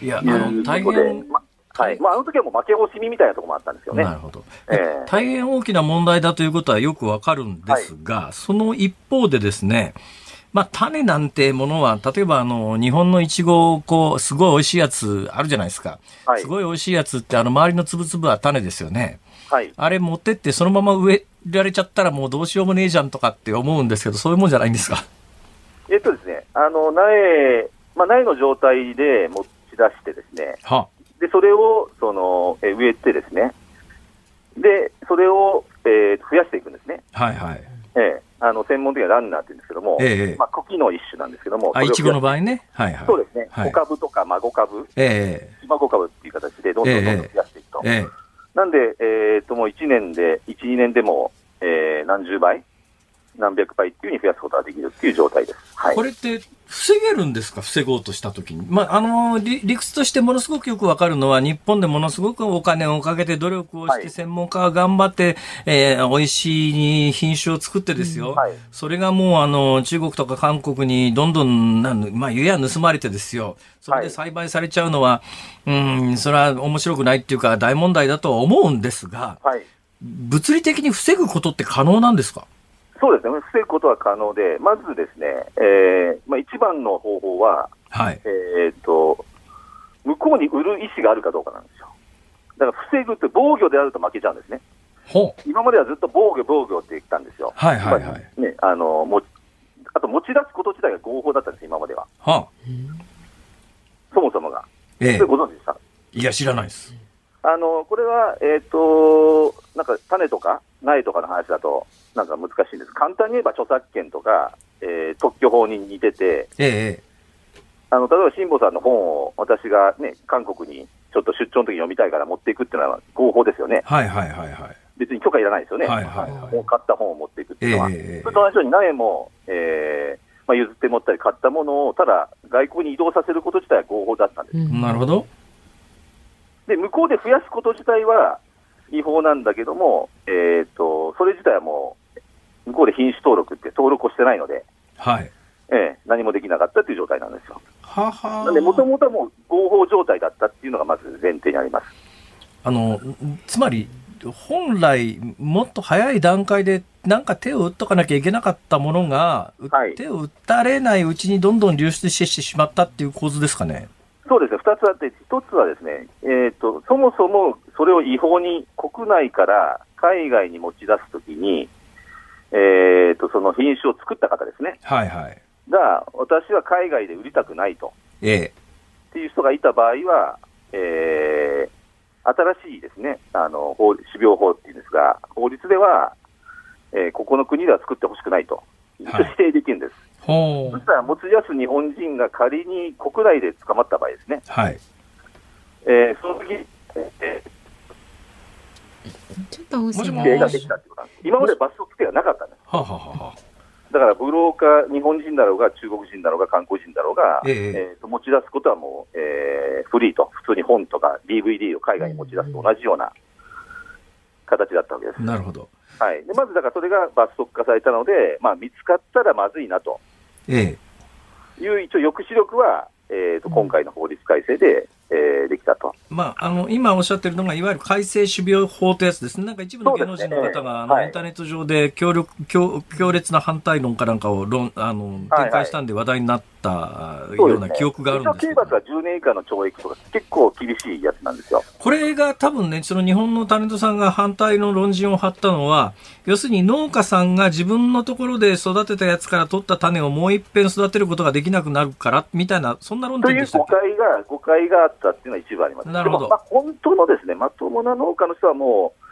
いや、あの大変、まはいまあ、あの時はもう負け惜しみみたいなところもあったんですよね。なるほど。えー、大変大きな問題だということはよくわかるんですが、はい、その一方でですね、まあ、種なんてものは、例えばあの、日本のいちご、こう、すごい美味しいやつあるじゃないですか。はい、すごい美味しいやつって、あの、周りのつぶつぶは種ですよね。はい。あれ持ってって、そのまま植えられちゃったらもうどうしようもねえじゃんとかって思うんですけど、そういうもんじゃないんですか？えっとですね、あの、苗、まあ、苗の状態で持ち出してですね、はで、それを、その、え植えてですね、で、それを、えー、増やしていくんですね。はいはい。ええー、あの、専門的にはランナーって言うんですけども、えー、まあ、茎の一種なんですけども。あ、いちごの場合ね。はいはい。そうですね。はい、小株とか孫株、ええー、孫株っていう形でどんどんどんどん増やしていくと。えー、えー、なんで、えっ、ー、と、もう1年で、1、2年でも、えー、何十倍何百倍っていうふうに増やすことができるっていう状態です。はい、これって、防げるんですか？防ごうとしたときに。まあ、あの、理屈としてものすごくよくわかるのは、日本でものすごくお金をかけて努力をして、専門家が頑張って、えー、美味しい品種を作ってですよ。はい、それがもう、あの、中国とか韓国にどんどん、なんまあ、ゆや盗まれてですよ。それで栽培されちゃうのは、はい、うん、それは面白くないっていうか、大問題だとは思うんですが、はい、物理的に防ぐことって可能なんですか？そうですね、防ぐことは可能で、まずですね、えーまあ、一番の方法は、はいえーと、向こうに売る意思があるかどうかなんですよ。だから防ぐって防御であると負けちゃうんですね。今まではずっと防御、防御って言ったんですよ。はいはいはい。ね、あのもあと持ち出すこと自体が合法だったんです、今までは。はあ、そもそもが。ええ、ご存知でしたいや、知らないです。あのこれは、えっ、ー、と、なんか種とか苗とかの話だと、なんか難しいんです。簡単に言えば著作権とか、えー、特許法に似てて、ええ、あの例えば辛坊さんの本を私が、ね、韓国にちょっと出張の時に読みたいから持っていくっていうのは合法ですよね。はいはいはいはい。別に許可いらないですよね。はいはいはい、買った本を持っていくっていうのは。えそれと同じように苗も、えーまあ、譲って持ったり買ったものをただ外国に移動させること自体は合法だったんです。なるほど。で、向こうで増やすこと自体は違法なんだけども、えーと、それ自体はもう、向こうで品種登録って登録をしてないので、はいえー、何もできなかったという状態なんですよ。ははなんで、もともとはもう合法状態だったっていうのがまず前提にあります。あのつまり、本来、もっと早い段階で、なんか手を打っとかなきゃいけなかったものが、はい、手を打たれないうちにどんどん流出してしまったっていう構図ですかね。そうですね、2つあって、1つはですね、えーと、そもそもそれを違法に国内から海外に持ち出すときに、えーと、その品種を作った方ですね、はいはい、が、私は海外で売りたくないと、ええ、っていう人がいた場合は、えー、新しいですねあの法種苗法っていうんですが、法律では、えー、ここの国では作ってほしくないと、指定できるんです。はいそしたら持ち出す日本人が仮に国内で捕まった場合ですね、はい。えー、その時、えー、ちょっと規制ができたってことなんです。今まで罰則規定がなかったんです。はははだから、ブローカー、日本人だろうが、中国人だろうが、韓国人だろうが、えー、えー、と持ち出すことはもう、えー、フリーと、普通に本とか DVD を海外に持ち出すと同じような形だったわけです。なるほど。はい、でまずだからそれが罰則化されたので、まあ、見つかったらまずいなと。ええ、いう一応抑止力は、えーと、今回の法律改正で、えー、できたと、まあ、あの今おっしゃってるのが、いわゆる改正種苗法というやつですね、なんか一部の芸能人の方が、ね、あの、インターネット上で強力強強烈な反対論かなんかを論あの展開したんで話題になったような記憶があるんですけど、刑罰は10年以下の懲役とか、結構厳しいやつなんですよ。これが多分ね、その日本のタレントさんが反対の論陣を張ったのは、要するに農家さんが自分のところで育てたやつから取った種をもう一遍育てることができなくなるからみたいな、そんな論点でしたっけ？という誤解が誤解があったっていうのは一部あります。なるほど。まあ、本当のですね、まともな農家の人はもう、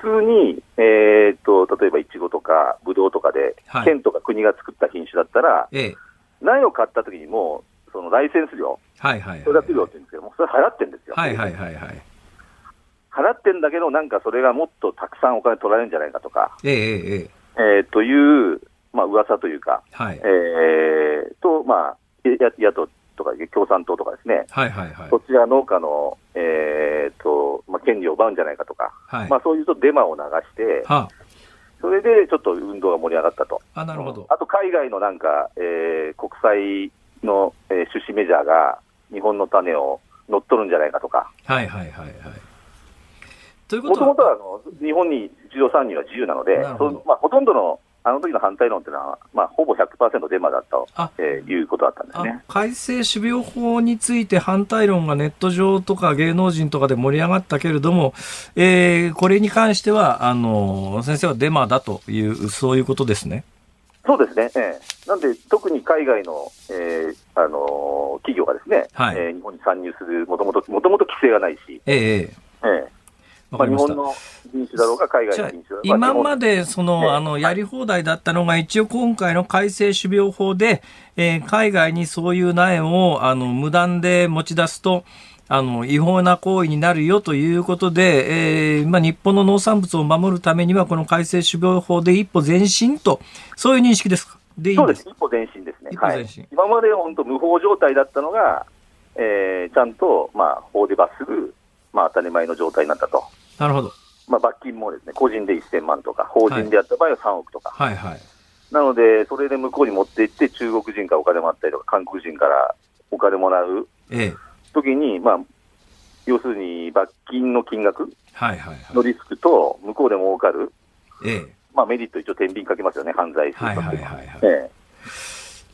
普通に、えー、っと、例えばいちごとかぶどうとかで、はい、県とか国が作った品種だったら、ええ、苗を買った時にもう、そのライセンス料、はいはい、はい、それだけ料って言うんですけども、それ払ってるんですよ。はいはいはいはい。払ってんだけど、なんかそれがもっとたくさんお金取られるんじゃないかとか、えええええー、という、まあ噂というか、はい、えー、と、まあ、野党とか共産党とかですね、はいはいはい、そちら農家の、えーとまあ、権利を奪うんじゃないかとか、はい。まあ、そういうとデマを流して、はあ、それでちょっと運動が盛り上がったと。あなるほど。あと海外のなんか、えー、国際の、えー、出資メジャーが日本の種を乗っ取るんじゃないかとか。はいはいはいはい。ということもともとはあの日本に自動参入は自由なので、そまあ、ほとんどのあの時の反対論というのは、まあ、ほぼ100%デマだったと、えー、いうことだったんですね。改正種苗法について反対論がネット上とか芸能人とかで盛り上がったけれども、えー、これに関してはあの先生はデマだという、そういうことですね。そうですね、えー、なんで、特に海外の,、えーあのー、企業がですね、はい、えー、日本に参入する、もともと規制がないし、えー、えー、まあ、日本の品種だろうが、海外。今まで、その、あの、やり放題だったのが、一応今回の改正種苗法で、えー、海外にそういう苗を、あの、無断で持ち出すと、あの、違法な行為になるよということで、えー、まあ、日本の農産物を守るためには、この改正種苗法で一歩前進と、そういう認識ですか？でそうです、一歩前進ですね。はい、今まで本当無法状態だったのが、えー、ちゃんと、まあ、法で罰する、まあ、当たり前の状態になったと。なるほど。まあ、罰金もですね、個人で1000万とか、法人でやった場合は3億とか。はいはい。なので、それで向こうに持って行って、中国人からお金もらったりとか、韓国人からお金もらう時に、ええ、まあ、要するに罰金の金額のリスクと、向こうで儲かる、ええ。まあ、メリット一応天秤かけますよね、犯罪するとはいはいはい、ええ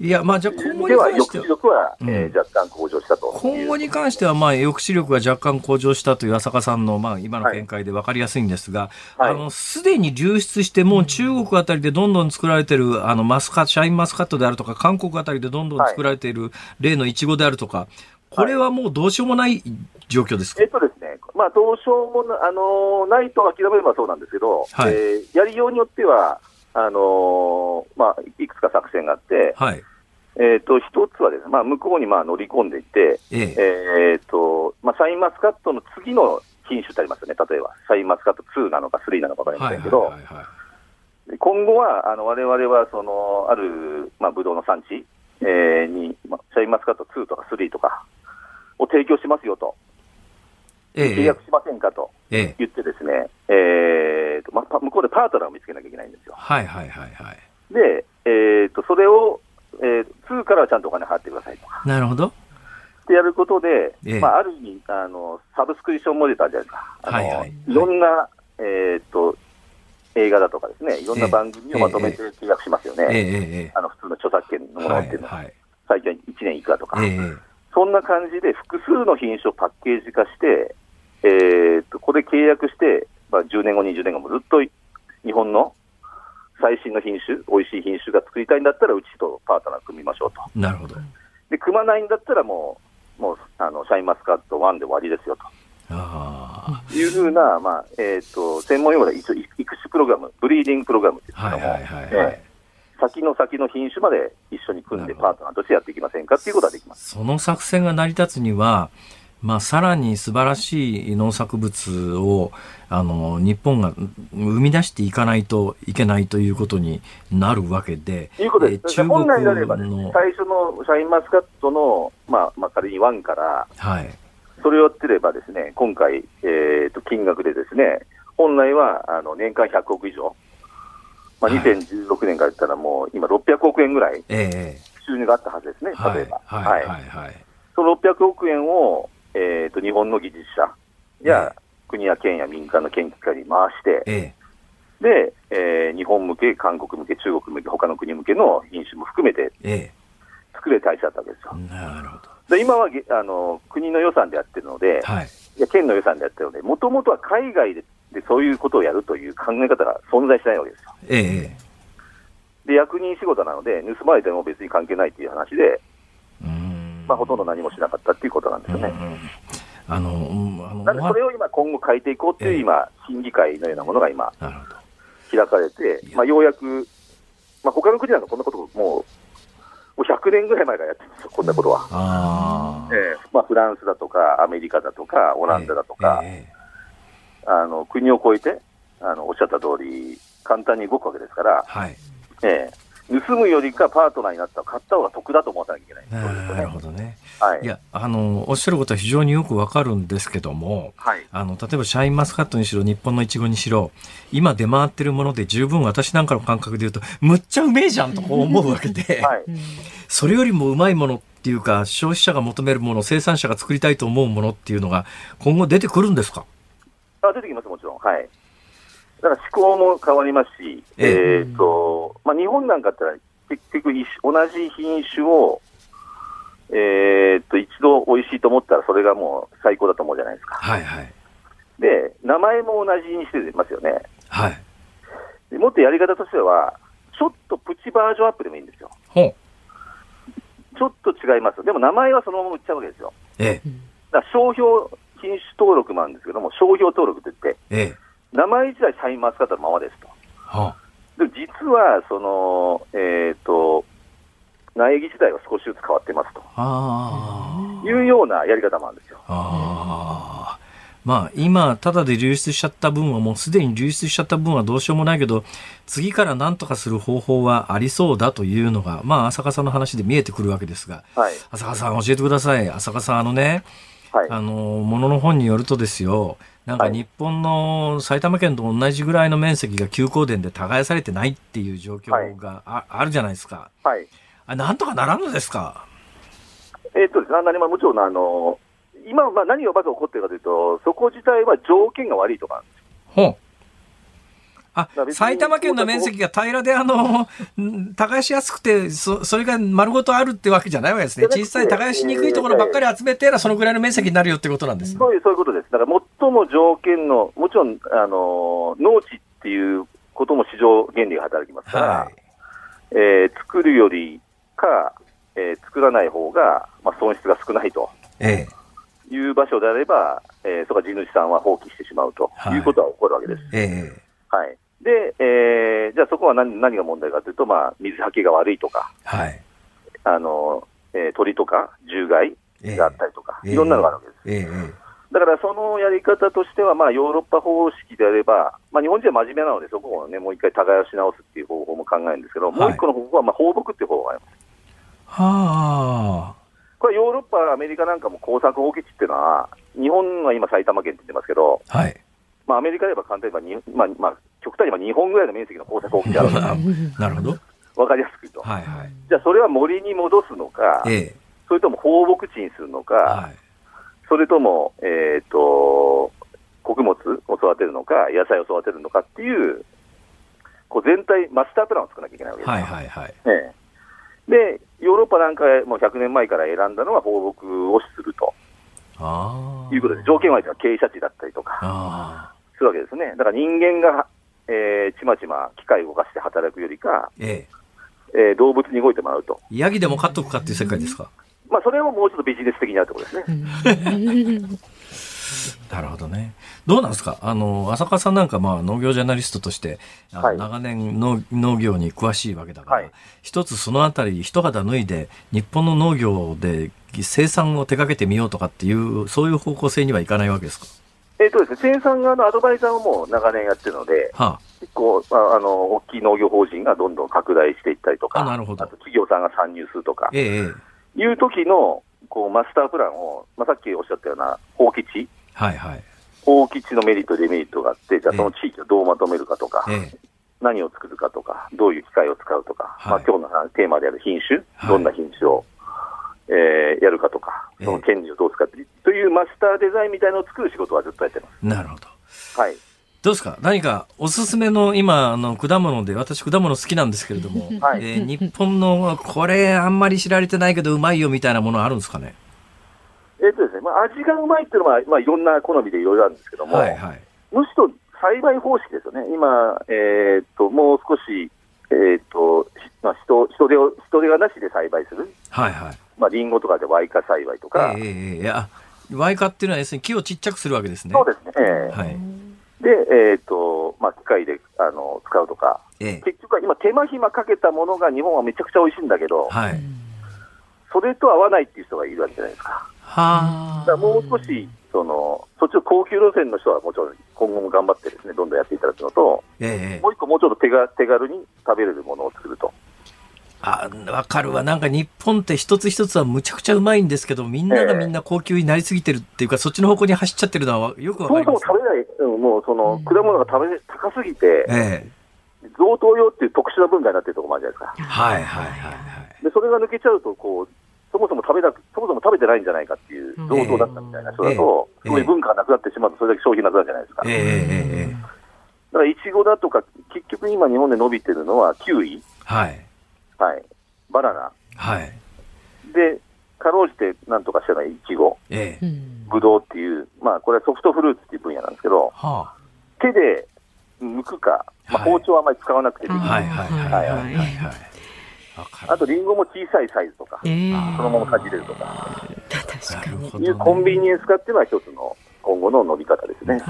いや、まあ、じゃあ今後に関しては。抑止力は、うん、えー、若干向上したと。今後に関しては、まあ、抑止力が若干向上したという浅香さんの、まあ、今の見解で分かりやすいんですが、はい、あの、すでに流出して、もう中国あたりでどんどん作られている、あの、マスカシャインマスカットであるとか、韓国あたりでどんどん作られている例のイチゴであるとか、これはもうどうしようもない状況ですか、えっとですね、まあ、どうしようもな、あのないと諦めればそうなんですけど、はい、えー、やりようによっては、あのー、まあ、いくつか作戦があって、はい、えっ、ー、と、一つはですね、まあ、向こうにまあ乗り込んでいて、ええ。えー、と、まあ、シャインマスカットの次の品種ってありますよね、例えば、シャインマスカット2なのか3なのか分かりませんけど、今後は、あの、我々は、その、ある、まあ、ブドウの産地、えー、に、まあ、シャインマスカット2とか3とかを提供しますよと。え契約しませんかと言ってですね、ええー、とまあ、向こうでパートナーを見つけなきゃいけないんですよ。はいはいはいはい。で、えー、とそれをえー、2からはちゃんとお金払ってくださいとか。なるほど。ってやることで、ええ、まあ、ある意味あの、サブスクリプションモデルあるじゃないですか。あの、はいはい、いろんな、えー、っと、映画だとかですね、いろんな番組をまとめて契約しますよね。ええあの普通の著作権のものっていうのは、はいはい、最近1年いくらとか、そんな感じで複数の品種をパッケージ化して、えー、っとこれ契約して、まあ、10年後、20年後もずっと日本の最新の品種、美味しい品種が作りたいんだったら、うちとパートナー組みましょうと。なるほど。で、組まないんだったら、もう、もう、あの、シャインマスカット1で終わりですよと。あいうふうな、まあ、えっ、ー、と、専門用語で一応、育種プログラム、ブリーディングプログラムって言っても、はいはいはい、はいえー、先の先の品種まで一緒に組んでパートナーとしてやっていきませんかっていうことはできます。その作戦が成り立つには、まあ、さらに素晴らしい農作物をあの日本が生み出していかないといけないということになるわけで、いうことです、中国の、ね、最初のシャインマスカットの、まあまあ、仮に1から、はい、それをやってれば、ですね今回、えーと、金額でですね本来はあの年間100億以上、まあ、2016年から言ったら、もう今、600億円ぐらい収入があったはずですね、例えば。はい。はい。はい。はい、その600億円をえーと、日本の技術者。や、国や県や民間の研究会に回して、ええ、で、えー、日本向け、韓国向け、中国向け、他の国向けの品種も含めて、作れ体制だったわけですよ。なるほど。で今はあの国の予算でやってるので、はい、いや県の予算でやってるので、もともとは海外ででそういうことをやるという考え方が存在しないわけですよ。ええ、で役人仕事なので、盗まれても別に関係ないという話で、まあ、ほとんど何もしなかったっていうことなんですよね。うんうんあの、あのなそれを今、今後変えていこうっていう、今、審議会のようなものが今、開かれて、まあ、ようやく、まあ他の国なんかこんなこともう、もう100年ぐらい前からやってるんですよ、こんなことは。あえーまあ、フランスだとか、アメリカだとか、オランダだとか、えー、あの国を越えてあの、おっしゃった通り、簡単に動くわけですから、はい。えー、盗むよりかパートナーになったら買った方が得だと思わなきゃいけない、ね、なるほどね。はい、いやあのおっしゃることは非常によくわかるんですけども、はい、あの例えばシャインマスカットにしろ日本のいちごにしろ今出回ってるもので十分私なんかの感覚で言うとむっちゃうめえじゃんと思うわけで、はい、それよりもうまいものっていうか消費者が求めるもの生産者が作りたいと思うものっていうのが今後出てくるんですか？あ出てきますもちろん。はいだから思考も変わりますし、えーとまあ、日本なんかって結局同じ品種を、えー、と一度美味しいと思ったらそれがもう最高だと思うじゃないですか。はいはい、で名前も同じにしてますよね。はい、でもっとやり方としてはちょっとプチバージョンアップでもいいんですよ。ちょっと違います。でも名前はそのまま売っちゃうわけですよ。ええ、だから商標品種登録もあるんですけども、商標登録って言って、ええ、名前自体シャインマスカットのままですと。はあ、で実は、その、えっ、ー、と、苗木自体は少しずつ変わってますと。いうようなやり方もあるんですよ。あまあ、今、ただで流出しちゃった分は、もうすでに流出しちゃった分はどうしようもないけど、次から何とかする方法はありそうだというのが、まあ、浅香さんの話で見えてくるわけですが、はい、浅香さん、教えてください。浅香さん、あのね、はい、あの、ものの本によるとですよ、なんか日本の埼玉県と同じぐらいの面積が休耕田で耕されてないっていう状況があ,、あるじゃないですか。はい。あなんとかならんのですか？えー、っとですね、何ももちろん、あの、今、まあ、何がまず起こっているかというと、そこ自体は条件が悪いとかほうあ埼玉県の面積が平らで、あの、耕しやすくてそ、それが丸ごとあるってわけじゃないわけですね。小さい耕しにくいところばっかり集めて、そのぐらいの面積になるよってことなんです、ね、そういう、そういうことです。だから最も条件の、もちろん、あの、農地っていうことも市場原理が働きますから、はい、えー、作るよりか、えー、作らない方が、まあ、損失が少ないと。ええいう場所であれば、えー、そこは地主さんは放棄してしまうということは起こるわけです。えー、はい。で、えー、じゃあそこは何何が問題かというと、まあ、水はけが悪いとか、はい。あの、えー、鳥とか獣害があったりとか、えー、いろんなのがあるわけです。えー、だからそのやり方としては、まあ、ヨーロッパ方式であれば、まあ、日本人は真面目なので、そこをね、もう一回耕し直すっていう方法も考えるんですけど、はい、もう一個の方法は、まあ、放牧っていう方法があります。はあ。これ、ヨーロッパ、アメリカなんかも耕作放棄地っていうのは、日本は今、埼玉県って言ってますけど、はい、まあ、アメリカで言えば簡単に言えば、まあまあ、極端に言えば日本ぐらいの面積の耕作放棄地あるから、なるほど。分かりやすく言うと、はいはい、じゃあ、それは森に戻すのか、ええ、それとも放牧地にするのか、はい、それとも、えーと、穀物を育てるのか、野菜を育てるのかっていう、こう全体、マスタープランを作らなきゃいけないわけです。はいはいはい。ええ、でヨーロッパなんかもう100年前から選んだのは放牧をすると。いうことで、条件は傾斜地だったりとかするわけですね。だから人間が、えー、ちまちま機械を動かして働くよりか、えええー、動物に動いてもらうと。ヤギでも飼っとくかっていう世界ですか？まあ、それをもうちょっとビジネス的にやるってことですね。なるほどね。どうなんですか？あの、浅川さんなんかまあ農業ジャーナリストとして、はい、長年農農業に詳しいわけだから、はい、一つそのあたり一肌脱いで日本の農業で生産を手掛けてみようとかっていう、そういう方向性にはいかないわけですか？えっ、ー、とですね、生産側のアドバイザーをもう長年やってるので、はあ、結構、まあ、あの、大きい農業法人がどんどん拡大していったりとか、あなるほど。あと企業さんが参入するとか、ええ、いう時の、こう、マスタープランを、まあ、さっきおっしゃったような放棄地、はいはい。大吉のメリット、デメリットがあって、じゃあその地域をどうまとめるかとか、ええ、何を作るかとか、どういう機械を使うとか、はい、まあ今日のテーマである品種、はい、どんな品種を、えー、やるかとか、その権利をどう使って、というマスターデザインみたいなのを作る仕事はずっとやってます。なるほど。はい。どうですか？何かおすすめの今、あの、果物で、私果物好きなんですけれども、はい、えー、日本のこれあんまり知られてないけどうまいよみたいなものあるんですかね？えっ、とですね、まあ、味がうまいっていうのは、まあ、いろんな好みでいろいろあるんですけども、はいはい、むしろ栽培方式ですよね、今、えー、っともう少し、えー、っとまあ、人人手を人手がなしで栽培する、はいはいまあ、リンゴとかでワイカ栽培とか。えー、いやワイカっていうのは、要するに木をちっちゃくするわけですね。そうですね、えーはい、で、えーとまあ、機械であの使うとか、えー、結局は今、手間暇かけたものが日本はめちゃくちゃ美味しいんだけど、はい、それと合わないっていう人がいるわけじゃないですか。はだもう少しその、そっちの高級路線の人はもちろん今後も頑張ってですね、どんどんやっていただくのと、ええ、もう一個もうちょっと手が手軽に食べれるものを作ると。あ、わかるわ。なんか日本って一つ一つはむちゃくちゃうまいんですけど、みんながみんな高級になりすぎてるっていうか、え、そっちの方向に走っちゃってるのはよくわかります。そうそう食べない、もうその、果物が食べ、高すぎて、ええ、贈答用っていう特殊な文化になってるところもあるじゃないですか。はいはいはい、はい。で、それが抜けちゃうと、こう、そもそも食べなく、そもそも食べてないんじゃないかっていう同等だったみたいな人だと、えー、そういう文化がなくなってしまうと、それだけ消費なくなるじゃないですか。えー、だから、いちごだとか、結局今日本で伸びてるのは、キウイ。はい。はい。バナナ。はい。で、かろうじてなんとかしてないいちご。ええー。ぶどうっていう、まあ、これはソフトフルーツっていう分野なんですけど、はあ、手で剥くか、まあ、包丁はあまり使わなくていい。はいはいはいはいはい。あと、りんごも小さいサイズとか、えー、そのままかじれるとか、確かに。いうコンビニエンス化っていうのは一つの今後の伸び方ですね。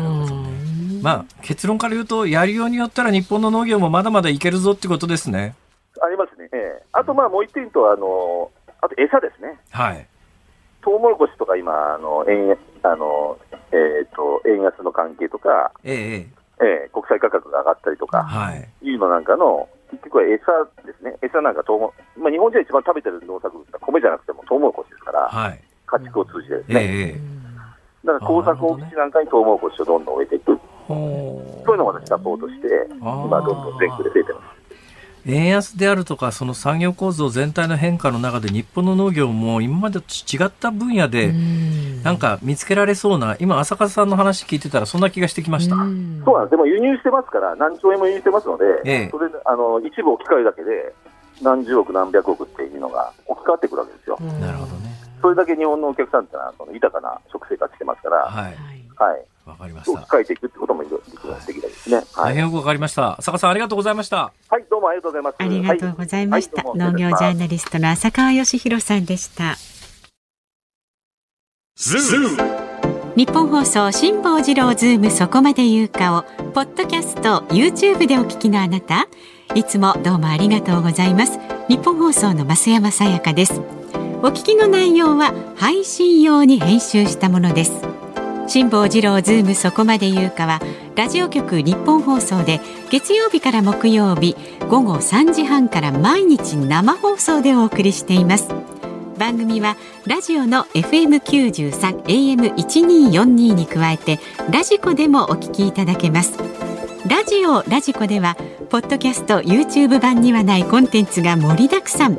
まあ、結論から言うと、やりようによったら日本の農業もまだまだいけるぞってことですね。ありますね。えー、あと、まあ、もう一点と、あの、あと餌ですね。はい。トウモロコシとか今、あの円あの、えーと、円安の関係とか、えええー、国際価格が上がったりとか、はい、いうのなんかの、結局は餌ですね、餌なんかトウモ、まあ、日本人が一番食べてる農作物は米じゃなくてもトウモロコシですから、はい、家畜を通じてですね。えー、だから耕作放棄地なんかにトウモロコシをどんどん植えていく、そういうのを私サポートして、今、どんどん全国で増えてます。円安であるとか、その産業構造全体の変化の中で、日本の農業も今までと違った分野で、なんか見つけられそうな、今、浅香さんの話聞いてたら、そんな気がしてきましたそうなんです、でも輸入してますから、何兆円も輸入してますので、ええ、それあの一部置き換えるだけで、何十億、何百億っていうのが置き換わってくるわけですよ。なるほどね。それだけ日本のお客さんってのは、その豊かな食生活してますから、はい。はい。わかりました。変えていくってこともできないですね。大変よくわかりました。坂さんありがとうございました。はい、どうもありがとうございます。ありがとうございました。農業ジャーナリストの浅川義弘さんでした。ニッポン放送辛坊治郎ズームそこまで言うかをポッドキャスト YouTube でお聞きのあなたいつもどうもありがとうございますニッポン放送の増山さやかですお聞きの内容は配信用に編集したものです辛坊治郎ズームそこまで言うかはラジオ局ニッポン放送で月曜日から木曜日午後3時半から毎日生放送でお送りしています。番組はラジオの FM93 AM1242 に加えてラジコでもお聞きいただけます。ラジオラジコではポッドキャスト YouTube 版にはないコンテンツが盛りだくさん。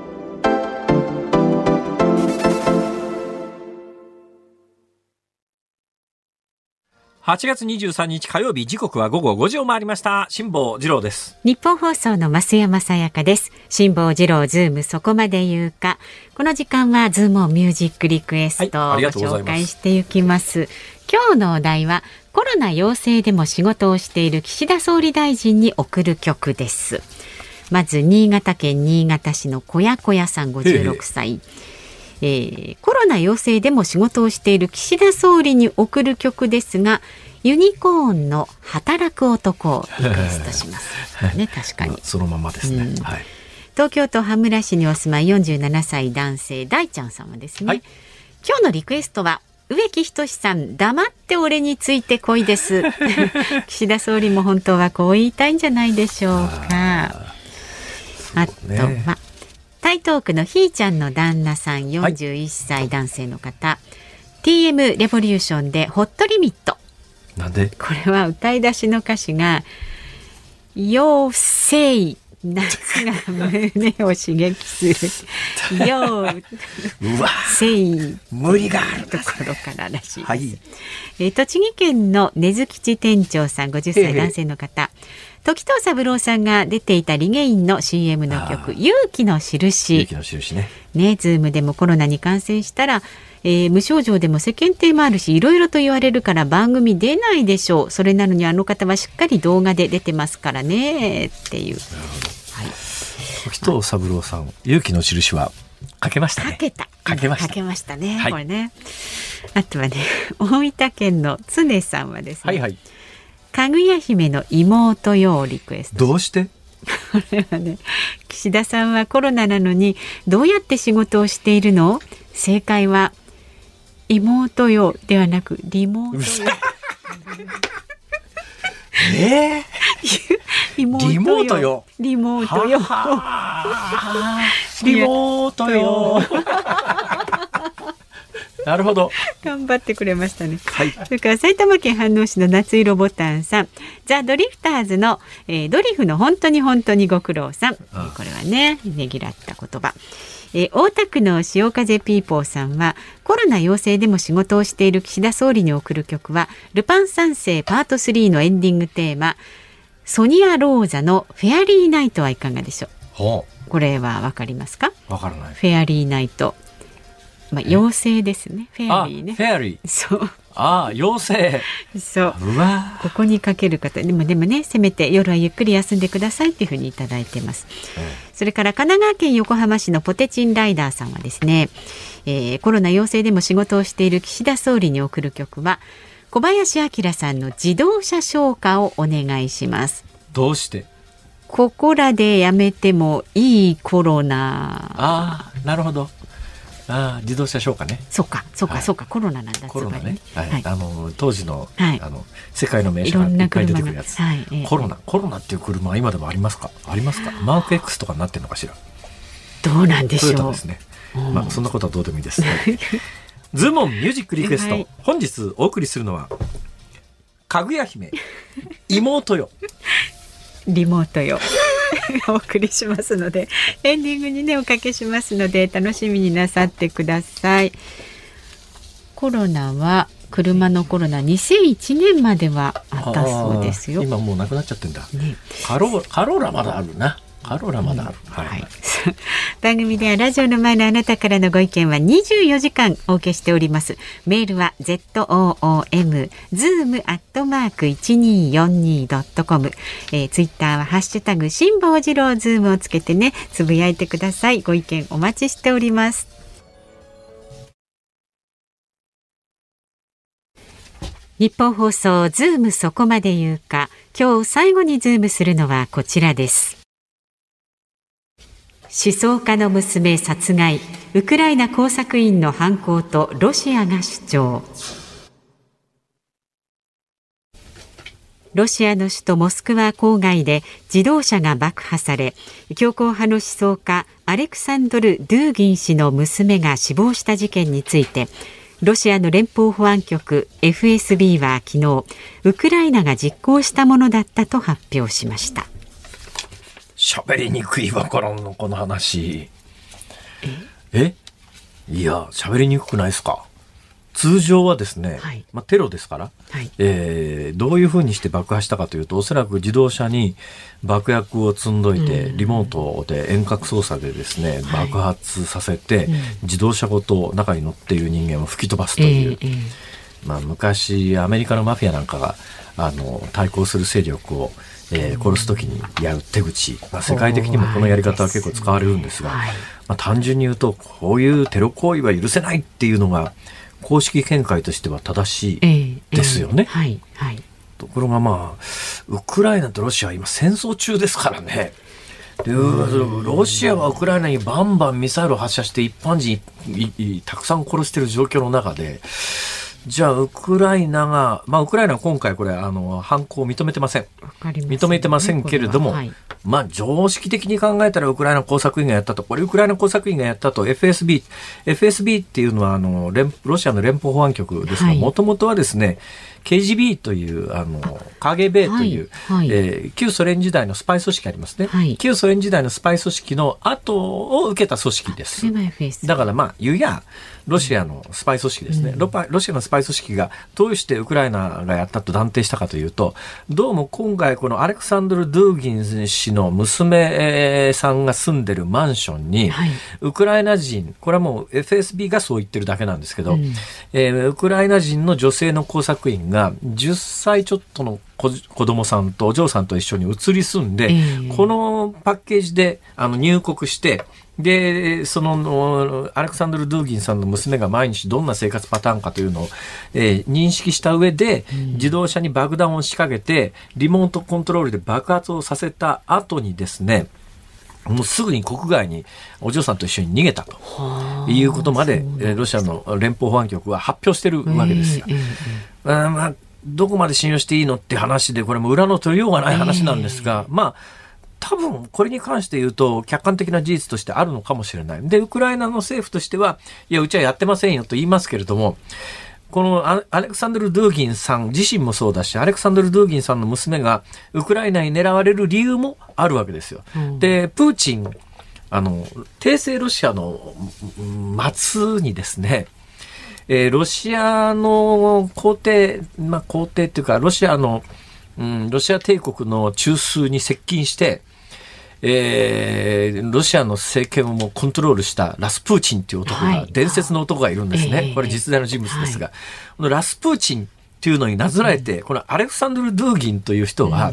8月23日火曜日時刻は午後5時を回りました。辛坊治郎です。ニッポン放送の増山さやかです。辛坊治郎ズームそこまで言うか。この時間はズームをミュージックリクエストをご紹介していきます、はい、今日のお題はコロナ陽性でも仕事をしている岸田総理大臣に送る曲です。まず新潟県新潟市の小屋小屋さん56歳えー、コロナ陽性でも仕事をしている岸田総理に送る曲ですがユニコーンの働く男をリクエストします。ね、確かに。そのままですね。うん、はい。東京都羽村市にお住まい47歳男性大ちゃん様ですね。はい、今日のリクエストは植木仁さん黙って俺についてこいです 岸田総理も本当はこう言いたいんじゃないでしょうかあとは、台東区のひーちゃんの旦那さん41歳男性の方、はい、TM レボリューションでホットリミット。なんで？これは歌い出しの歌詞が「妖精夏が胸を刺激する。妖精無理がある。ところかららしいはい、えー、栃木県の根津吉店長さん50歳男性の方、時任三郎さんが出ていたリゲインの CM の曲「勇気のしるし」勇気のしるしねねズームでもコロナに感染したら、えー、無症状でも世間体もあるしいろいろと言われるから番組出ないでしょうそれなのにあの方はしっかり動画で出てますからねっていう。はい、時藤三郎さん勇気の印はかけましたね。かけた。かけました。かけましたね。はい、これね。あとはね、大分県の常さんはですね。はいはい。かぐや姫の妹よをリクエスト。どうして？これはね岸田さんはコロナなのにどうやって仕事をしているの？正解は妹よではなくリモートよえ。ー、リモートよ リモートよ。リモートよなるほど。頑張ってくれましたね。はい。それから埼玉県飯能市の夏色ボタンさん、ザ・ドリフターズの、えー、ドリフの本当に本当にご苦労さん。これはね、ねぎらった言葉。えー、大田区の潮風ピーポーさんはコロナ陽性でも仕事をしている岸田総理に送る曲はルパン三世パート3のエンディングテーマソニア・ローザのフェアリーナイトはいかがでしょう？これはわかりますか？わからないフェアリーナイトまあ、妖精ですね。フェアリーね。フェアリー。そう。ああ、妖精。そう。うわここにかける方、でもでもね、せめて夜はゆっくり休んでくださいっていうふうにいただいてます。うん、それから神奈川県横浜市のポテチンライダーさんはですね、えー、コロナ陽性でも仕事をしている岸田総理に送る曲は、小林明さんの自動車消火をお願いします。どうして？ここらでやめてもいいコロナ。ああ、なるほど。あ自動車消火ね。そうか、そうか、はい、そうか、コロナなんだ。コロナね。はい、あの当時の、はい、あの世界の名車がいっぱい出てくるやつ。はい、コロナ、コロナっていう車は今でもありますか？ありますか？マーク X とかになってるのかしら？どうなんでしょう。ですね。まあそんなことはどうでもいいです、ね。ズモンミュージックリクエスト、本日お送りするのは。かぐや姫妹よ。リモートよ。お送りしますのでエンディングにねおかけしますので楽しみになさってください。コロナは車のコロナ2001年まではあったそうですよ。今もうなくなっちゃってんだ、ね、カロカローラまだあるなカローラまだある、うん、はい、はい、番組ではラジオの前のあなたからのご意見は24時間お受けしております。メールは ZOOM zoom アットマーク 1242.com、えー、ツイッターはハッシュタグ辛坊治郎ズームをつけてねつぶやいてください。ご意見お待ちしております。ニッポン放送ズームそこまで言うか。今日最後にズームするのはこちらです思想家の娘殺害。ウクライナ工作員の犯行とロシアが主張。ロシアの首都モスクワ郊外で自動車が爆破され強硬派の思想家アレクサンドル・ドゥーギン氏の娘が死亡した事件についてロシアの連邦保安局 FSB は昨日ウクライナが実行したものだったと発表しました。喋りにくいわからんの、この話。え？いや、喋りにくくないですか？通常はですね、はい、まあ、テロですから、はい、えー、どういうふうにして爆破したかというとおそらく自動車に爆薬を積んどいて、リモートで遠隔操作でですね、爆発させて、自動車ごと中に乗っている人間を吹き飛ばすという、えーえー、まあ、昔アメリカのマフィアなんかがあの対抗する勢力をえー、殺す時にやる手口、まあ、世界的にもこのやり方は結構使われるんですが、まあ、単純に言うとこういうテロ行為は許せないっていうのが公式見解としては正しいですよね。はいはい、ところがまあウクライナとロシアは今戦争中ですからね。でロシアはウクライナにバンバンミサイルを発射して一般人たくさん殺している状況の中でじゃあ、ウクライナが、まあ、ウクライナは今回これ、あの、犯行を認めてません。認めてませんけれども、はい、まあ、常識的に考えたらウクライナ工作員がやったと、これウクライナ工作員がやったと、FSB、FSB っていうのは、あの、連ロシアの連邦保安局ですが、もともとはですね、KGB というあの KGB という、はい。はい、えー、旧ソ連時代のスパイ組織ありますね、はい、旧ソ連時代のスパイ組織の後を受けた組織です。だからまあ言うやロシアのスパイ組織ですね、うん、ロシアのスパイ組織がどうしてウクライナがやったと断定したかというとどうも今回このアレクサンドル・ドゥーギン氏の娘さんが住んでるマンションに、はい、ウクライナ人これはもう FSB がそう言ってるだけなんですけど、うん、えー、ウクライナ人の女性の工作員が10歳ちょっとの子供さんとお嬢さんと一緒に移り住んで、えー、このパッケージであの入国してでそのアレクサンドル・ドゥーギンさんの娘が毎日どんな生活パターンかというのを、えー、認識した上で、自動車に爆弾を仕掛けてリモートコントロールで爆発をさせた後にですねもうすぐに国外にお嬢さんと一緒に逃げたということまで、ロシアの連邦保安局は発表してるわけですよ。えーえー、まあ、どこまで信用していいのって話で、これも裏の取りようがない話なんですが、えー、まあ、多分これに関して言うと客観的な事実としてあるのかもしれない。で、ウクライナの政府としては、いや、うちはやってませんよと言いますけれども、このアレクサンドル・ドゥーギンさん自身もそうだし、アレクサンドル・ドゥーギンさんの娘がウクライナに狙われる理由もあるわけですよ。うん、で、プーチン、あの、帝政ロシアの末にですね、えー、ロシアの皇帝、まあ、皇帝っていうか、ロシアの、うん、ロシア帝国の中枢に接近して、えー、ロシアの政権をもコントロールしたラスプーチンという男が、はい、伝説の男がいるんですね。これ実在の人物ですが、はい、このラスプーチンっていうのになぞらえて、このアレクサンドル・ドゥーギンという人は、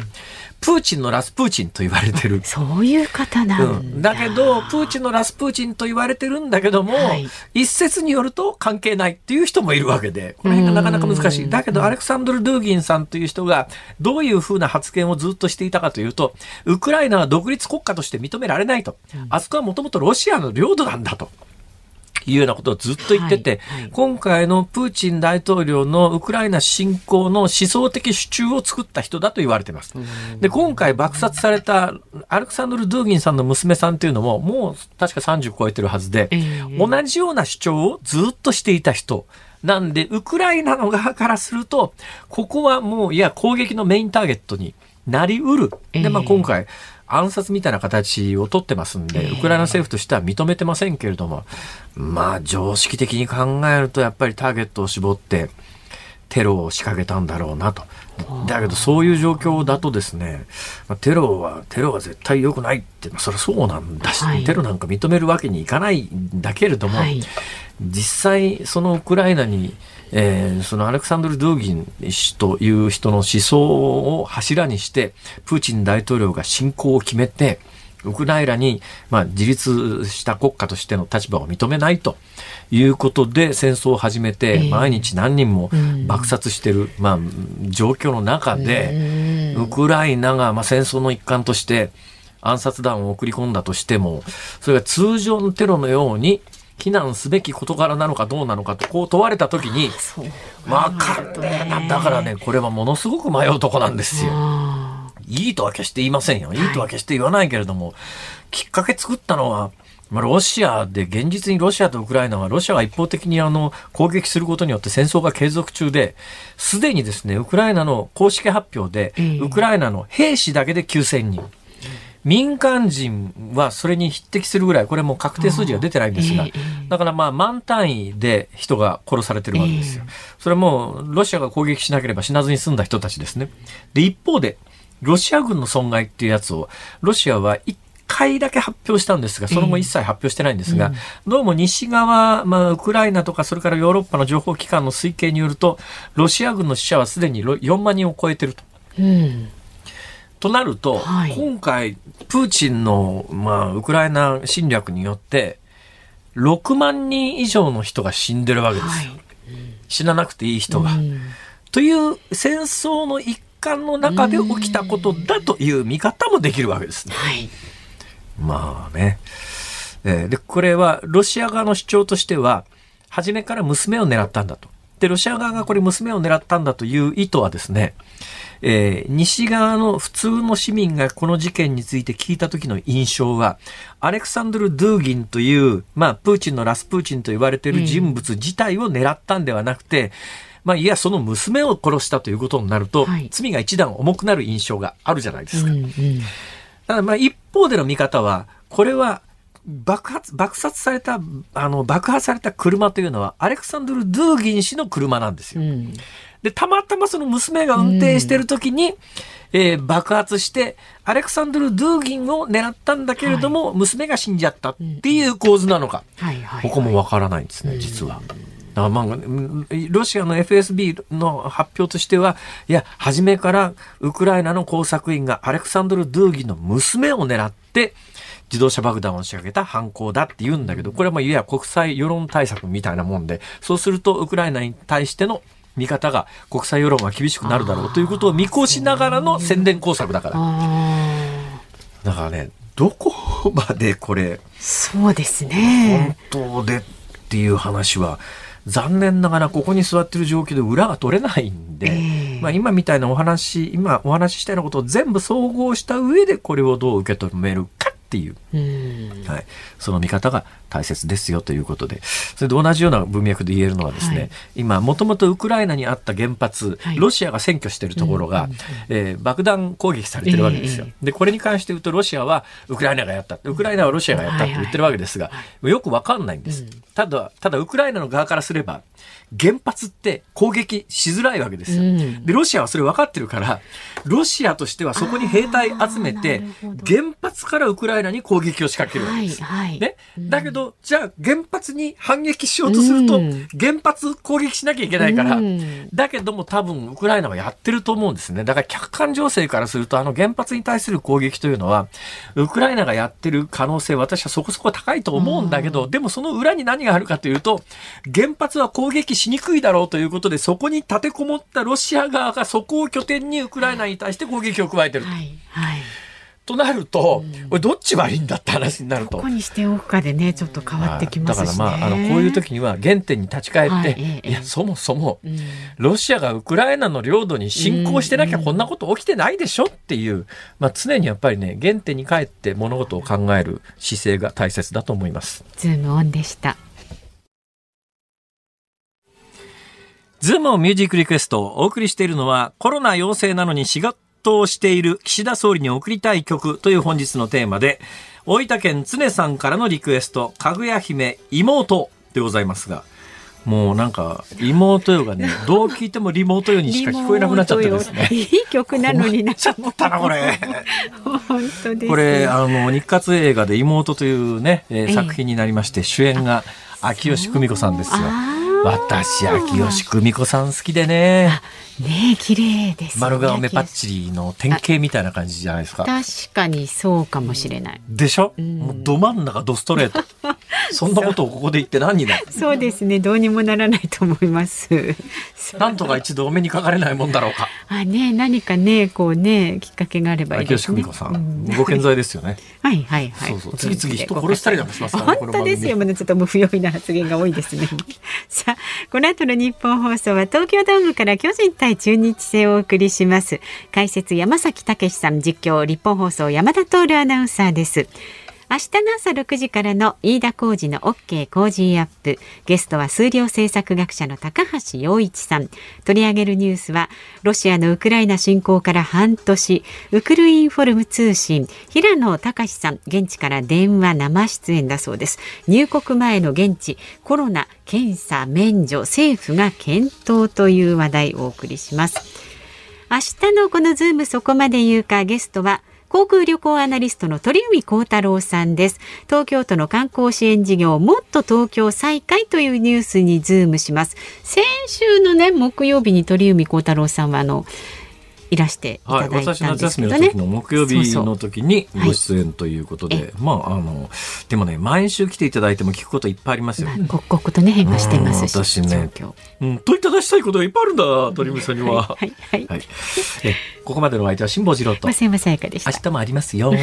プーチンのラスプーチンと言われてる。そういう方なんだ。うん、だけど、プーチンのラスプーチンと言われてるんだけども、はい、一説によると関係ないっていう人もいるわけで、この辺がなかなか難しい。だけど、アレクサンドル・ドゥーギンさんという人が、どういうふうな発言をずっとしていたかというと、ウクライナは独立国家として認められないと。あそこはもともとロシアの領土なんだと。いうようなことをずっと言ってて、はいはい、今回のプーチン大統領のウクライナ侵攻の思想的主張を作った人だと言われています。で、今回爆殺されたアレクサンドル・ドゥーギンさんの娘さんというのも、もう確か30超えてるはずで、えー、同じような主張をずっとしていた人。なんで、ウクライナの側からすると、ここはもう、いや、攻撃のメインターゲットになりうる。で、まあ今回、暗殺みたいな形をとってますんで、ウクライナ政府としては認めてませんけれども、まあ常識的に考えるとやっぱりターゲットを絞ってテロを仕掛けたんだろうなと。だけどそういう状況だとですね、テロは、テロは絶対良くないって、それはそうなんだし、はい、テロなんか認めるわけにいかないんだけれども、はい、実際そのウクライナにえー、そのアレクサンドル・ドゥーギン氏という人の思想を柱にして、プーチン大統領が侵攻を決めて、ウクライナに、まあ、自立した国家としての立場を認めないということで戦争を始めて、毎日何人も爆殺してる、まあ、状況の中で、ウクライナが、まあ、戦争の一環として暗殺弾を送り込んだとしても、それが通常のテロのように非難すべき事柄なのかどうなのかとこう問われた時に分かんね。だからねこれはものすごく迷うとこなんですよ。いいとは決して言いませんよ。い。いとは決して言わないけれども、きっかけ作ったのは、まあ、ロシアで現実にロシアとウクライナはロシアが一方的にあの攻撃することによって戦争が継続中ですでにですねウクライナの公式発表で、ウクライナの兵士だけで9000人民間人はそれに匹敵するぐらい、これも確定数字が出てないんですが、だからまあ万単位で人が殺されてるわけですよ。それもロシアが攻撃しなければ死なずに済んだ人たちですね。で、一方で、ロシア軍の損害っていうやつを、ロシアは一回だけ発表したんですが、その後一切発表してないんですが、どうも西側、まあ、ウクライナとか、それからヨーロッパの情報機関の推計によると、ロシア軍の死者はすでに4万人を超えてると。うんとなると、はい、今回、プーチンの、まあ、ウクライナ侵略によって、6万人以上の人が死んでるわけですよ。はい、死ななくていい人が。という戦争の一環の中で起きたことだという見方もできるわけですね。はい、まあね。えー、で、これはロシア側の主張としては、初めから娘を狙ったんだと。で、ロシア側がこれ娘を狙ったんだという意図はですね、えー、西側の普通の市民がこの事件について聞いた時の印象は、アレクサンドル・ドゥーギンという、まあ、プーチンのラスプーチンと言われている人物自体を狙ったんではなくて、うんまあ、いや、その娘を殺したということになると、はい、罪が一段重くなる印象があるじゃないですか。うんうん、ただまあ一方での見方は、これは爆発、爆殺された、あの、爆破された車というのは、アレクサンドル・ドゥーギン氏の車なんですよ。うん、で、たまたまその娘が運転してる時に、うん、えー、爆発して、アレクサンドル・ドゥーギンを狙ったんだけれども、はい、娘が死んじゃったっていう構図なのか。ここもわからないんですね、実は。まあ、ロシアの FSB の発表としては、いや、初めからウクライナの工作員がアレクサンドル・ドゥーギンの娘を狙って、自動車爆弾を仕掛けた犯行だって言うんだけど、これはまあいわゆる国際世論対策みたいなもんで、そうするとウクライナに対しての見方が国際世論が厳しくなるだろうということを見越しながらの宣伝工作だから。だからね、どこまでこれ、そうですね。本当でっていう話は、残念ながらここに座ってる状況で裏が取れないんで、えー、まあ今みたいなお話、今お話ししたようなことを全部総合した上でこれをどう受け止めるかっていう、はい、その見方が大切ですよということで、それで同じような文脈で言えるのはですね、はい、今、もともとウクライナにあった原発、はい、ロシアが占拠しているところが、えー、爆弾攻撃されてるわけですよ。で、これに関して言うと、ロシアはウクライナがやった、ウクライナはロシアがやったって言ってるわけですが、よくわかんないんです。ただ、ただ、ウクライナの側からすれば、原発って攻撃しづらいわけですよ。で、ロシアはそれ分かってるから、ロシアとしてはそこに兵隊集めて、原発からウクライナに攻撃を仕掛けるわけです。はいはい、ね、だけど、じゃあ原発に反撃しようとすると、原発攻撃しなきゃいけないから、だけども多分ウクライナはやってると思うんですね。だから客観情勢からすると、あの原発に対する攻撃というのは、ウクライナがやってる可能性、私はそこそこ高いと思うんだけど、でもその裏に何があるかというと、原発は攻撃しにくいだろうということで、そこに立てこもったロシア側がそこを拠点にウクライナに対して攻撃を加えてる。はいはいとなると、これどっち悪いんだって話になると。どこにしておくかでね、ちょっと変わってきます、ね、だからまあ、あの、こういう時には原点に立ち返って、はい、いや、そもそも、ロシアがウクライナの領土に侵攻してなきゃこんなこと起きてないでしょっていう、まあ常にやっぱりね、原点に帰って物事を考える姿勢が大切だと思います。ズームオンでした。ズームミュージックリクエストをお送りしているのはコロナ陽性なのに仕事をしている岸田総理に送りたい曲という本日のテーマで大分県常さんからのリクエストかぐや姫妹でございますがもうなんか妹よがね どう聞いてもリモートよにしか聞こえなくなっちゃってですね。いい曲なのになちゃったなこれ。本当ですこれあの日活映画で妹というね、えー、作品になりまして主演が秋吉久美子さんですよ。私秋吉久美子さん好きでね。ね綺麗です、ね、丸顔目パッチリの典型みたいな感じじゃないですか。確かにそうかもしれない。でしょ、うん、もうど真ん中どストレート。そんなことをここで言って何になる？そうですねどうにもならないと思います。なんとか一度お目にかかれないもんだろうか。あね何かねこうねきっかけがあればいいですね。秋吉久美子さん、うん、ご健在ですよね。はいはいはい。そうそう。次々人殺したりなんかしますから、ね、本当ですよ。まだちょっともう不用意な発言が多いですね。さ この後の日本放送は東京ドームから巨人対中日戦をお送りします。解説山崎武さん実況日本放送山田徹アナウンサーです。明日の朝6時からの飯田浩二の OK 工事アップ。ゲストは数量政策学者の高橋洋一さん。取り上げるニュースは、ロシアのウクライナ侵攻から半年、ウクルインフォルム通信、平野隆さん、現地から電話生出演だそうです。入国前の現地、コロナ、検査、免除、政府が検討という話題をお送りします。明日のこのズームそこまで言うかゲストは航空旅行アナリストの鳥海幸太郎さんです。東京都の観光支援事業もっと Tokyo再開というニュースにズームします。先週のね木曜日に鳥海幸太郎さんはあのいらしていただいたんですけどね、はい、私夏休みの時の木曜日の時にご出演ということで、そうそうまああのでもね毎週来ていただいても聞くこといっぱいありますよ。刻々とね変化してますし、私ね、うん、問いただしたいことがいっぱいあるんだ鳥海さんには。はいはい、はい、えここまでの相手は辛坊治郎と。増山さやかでした。明日もありますよ。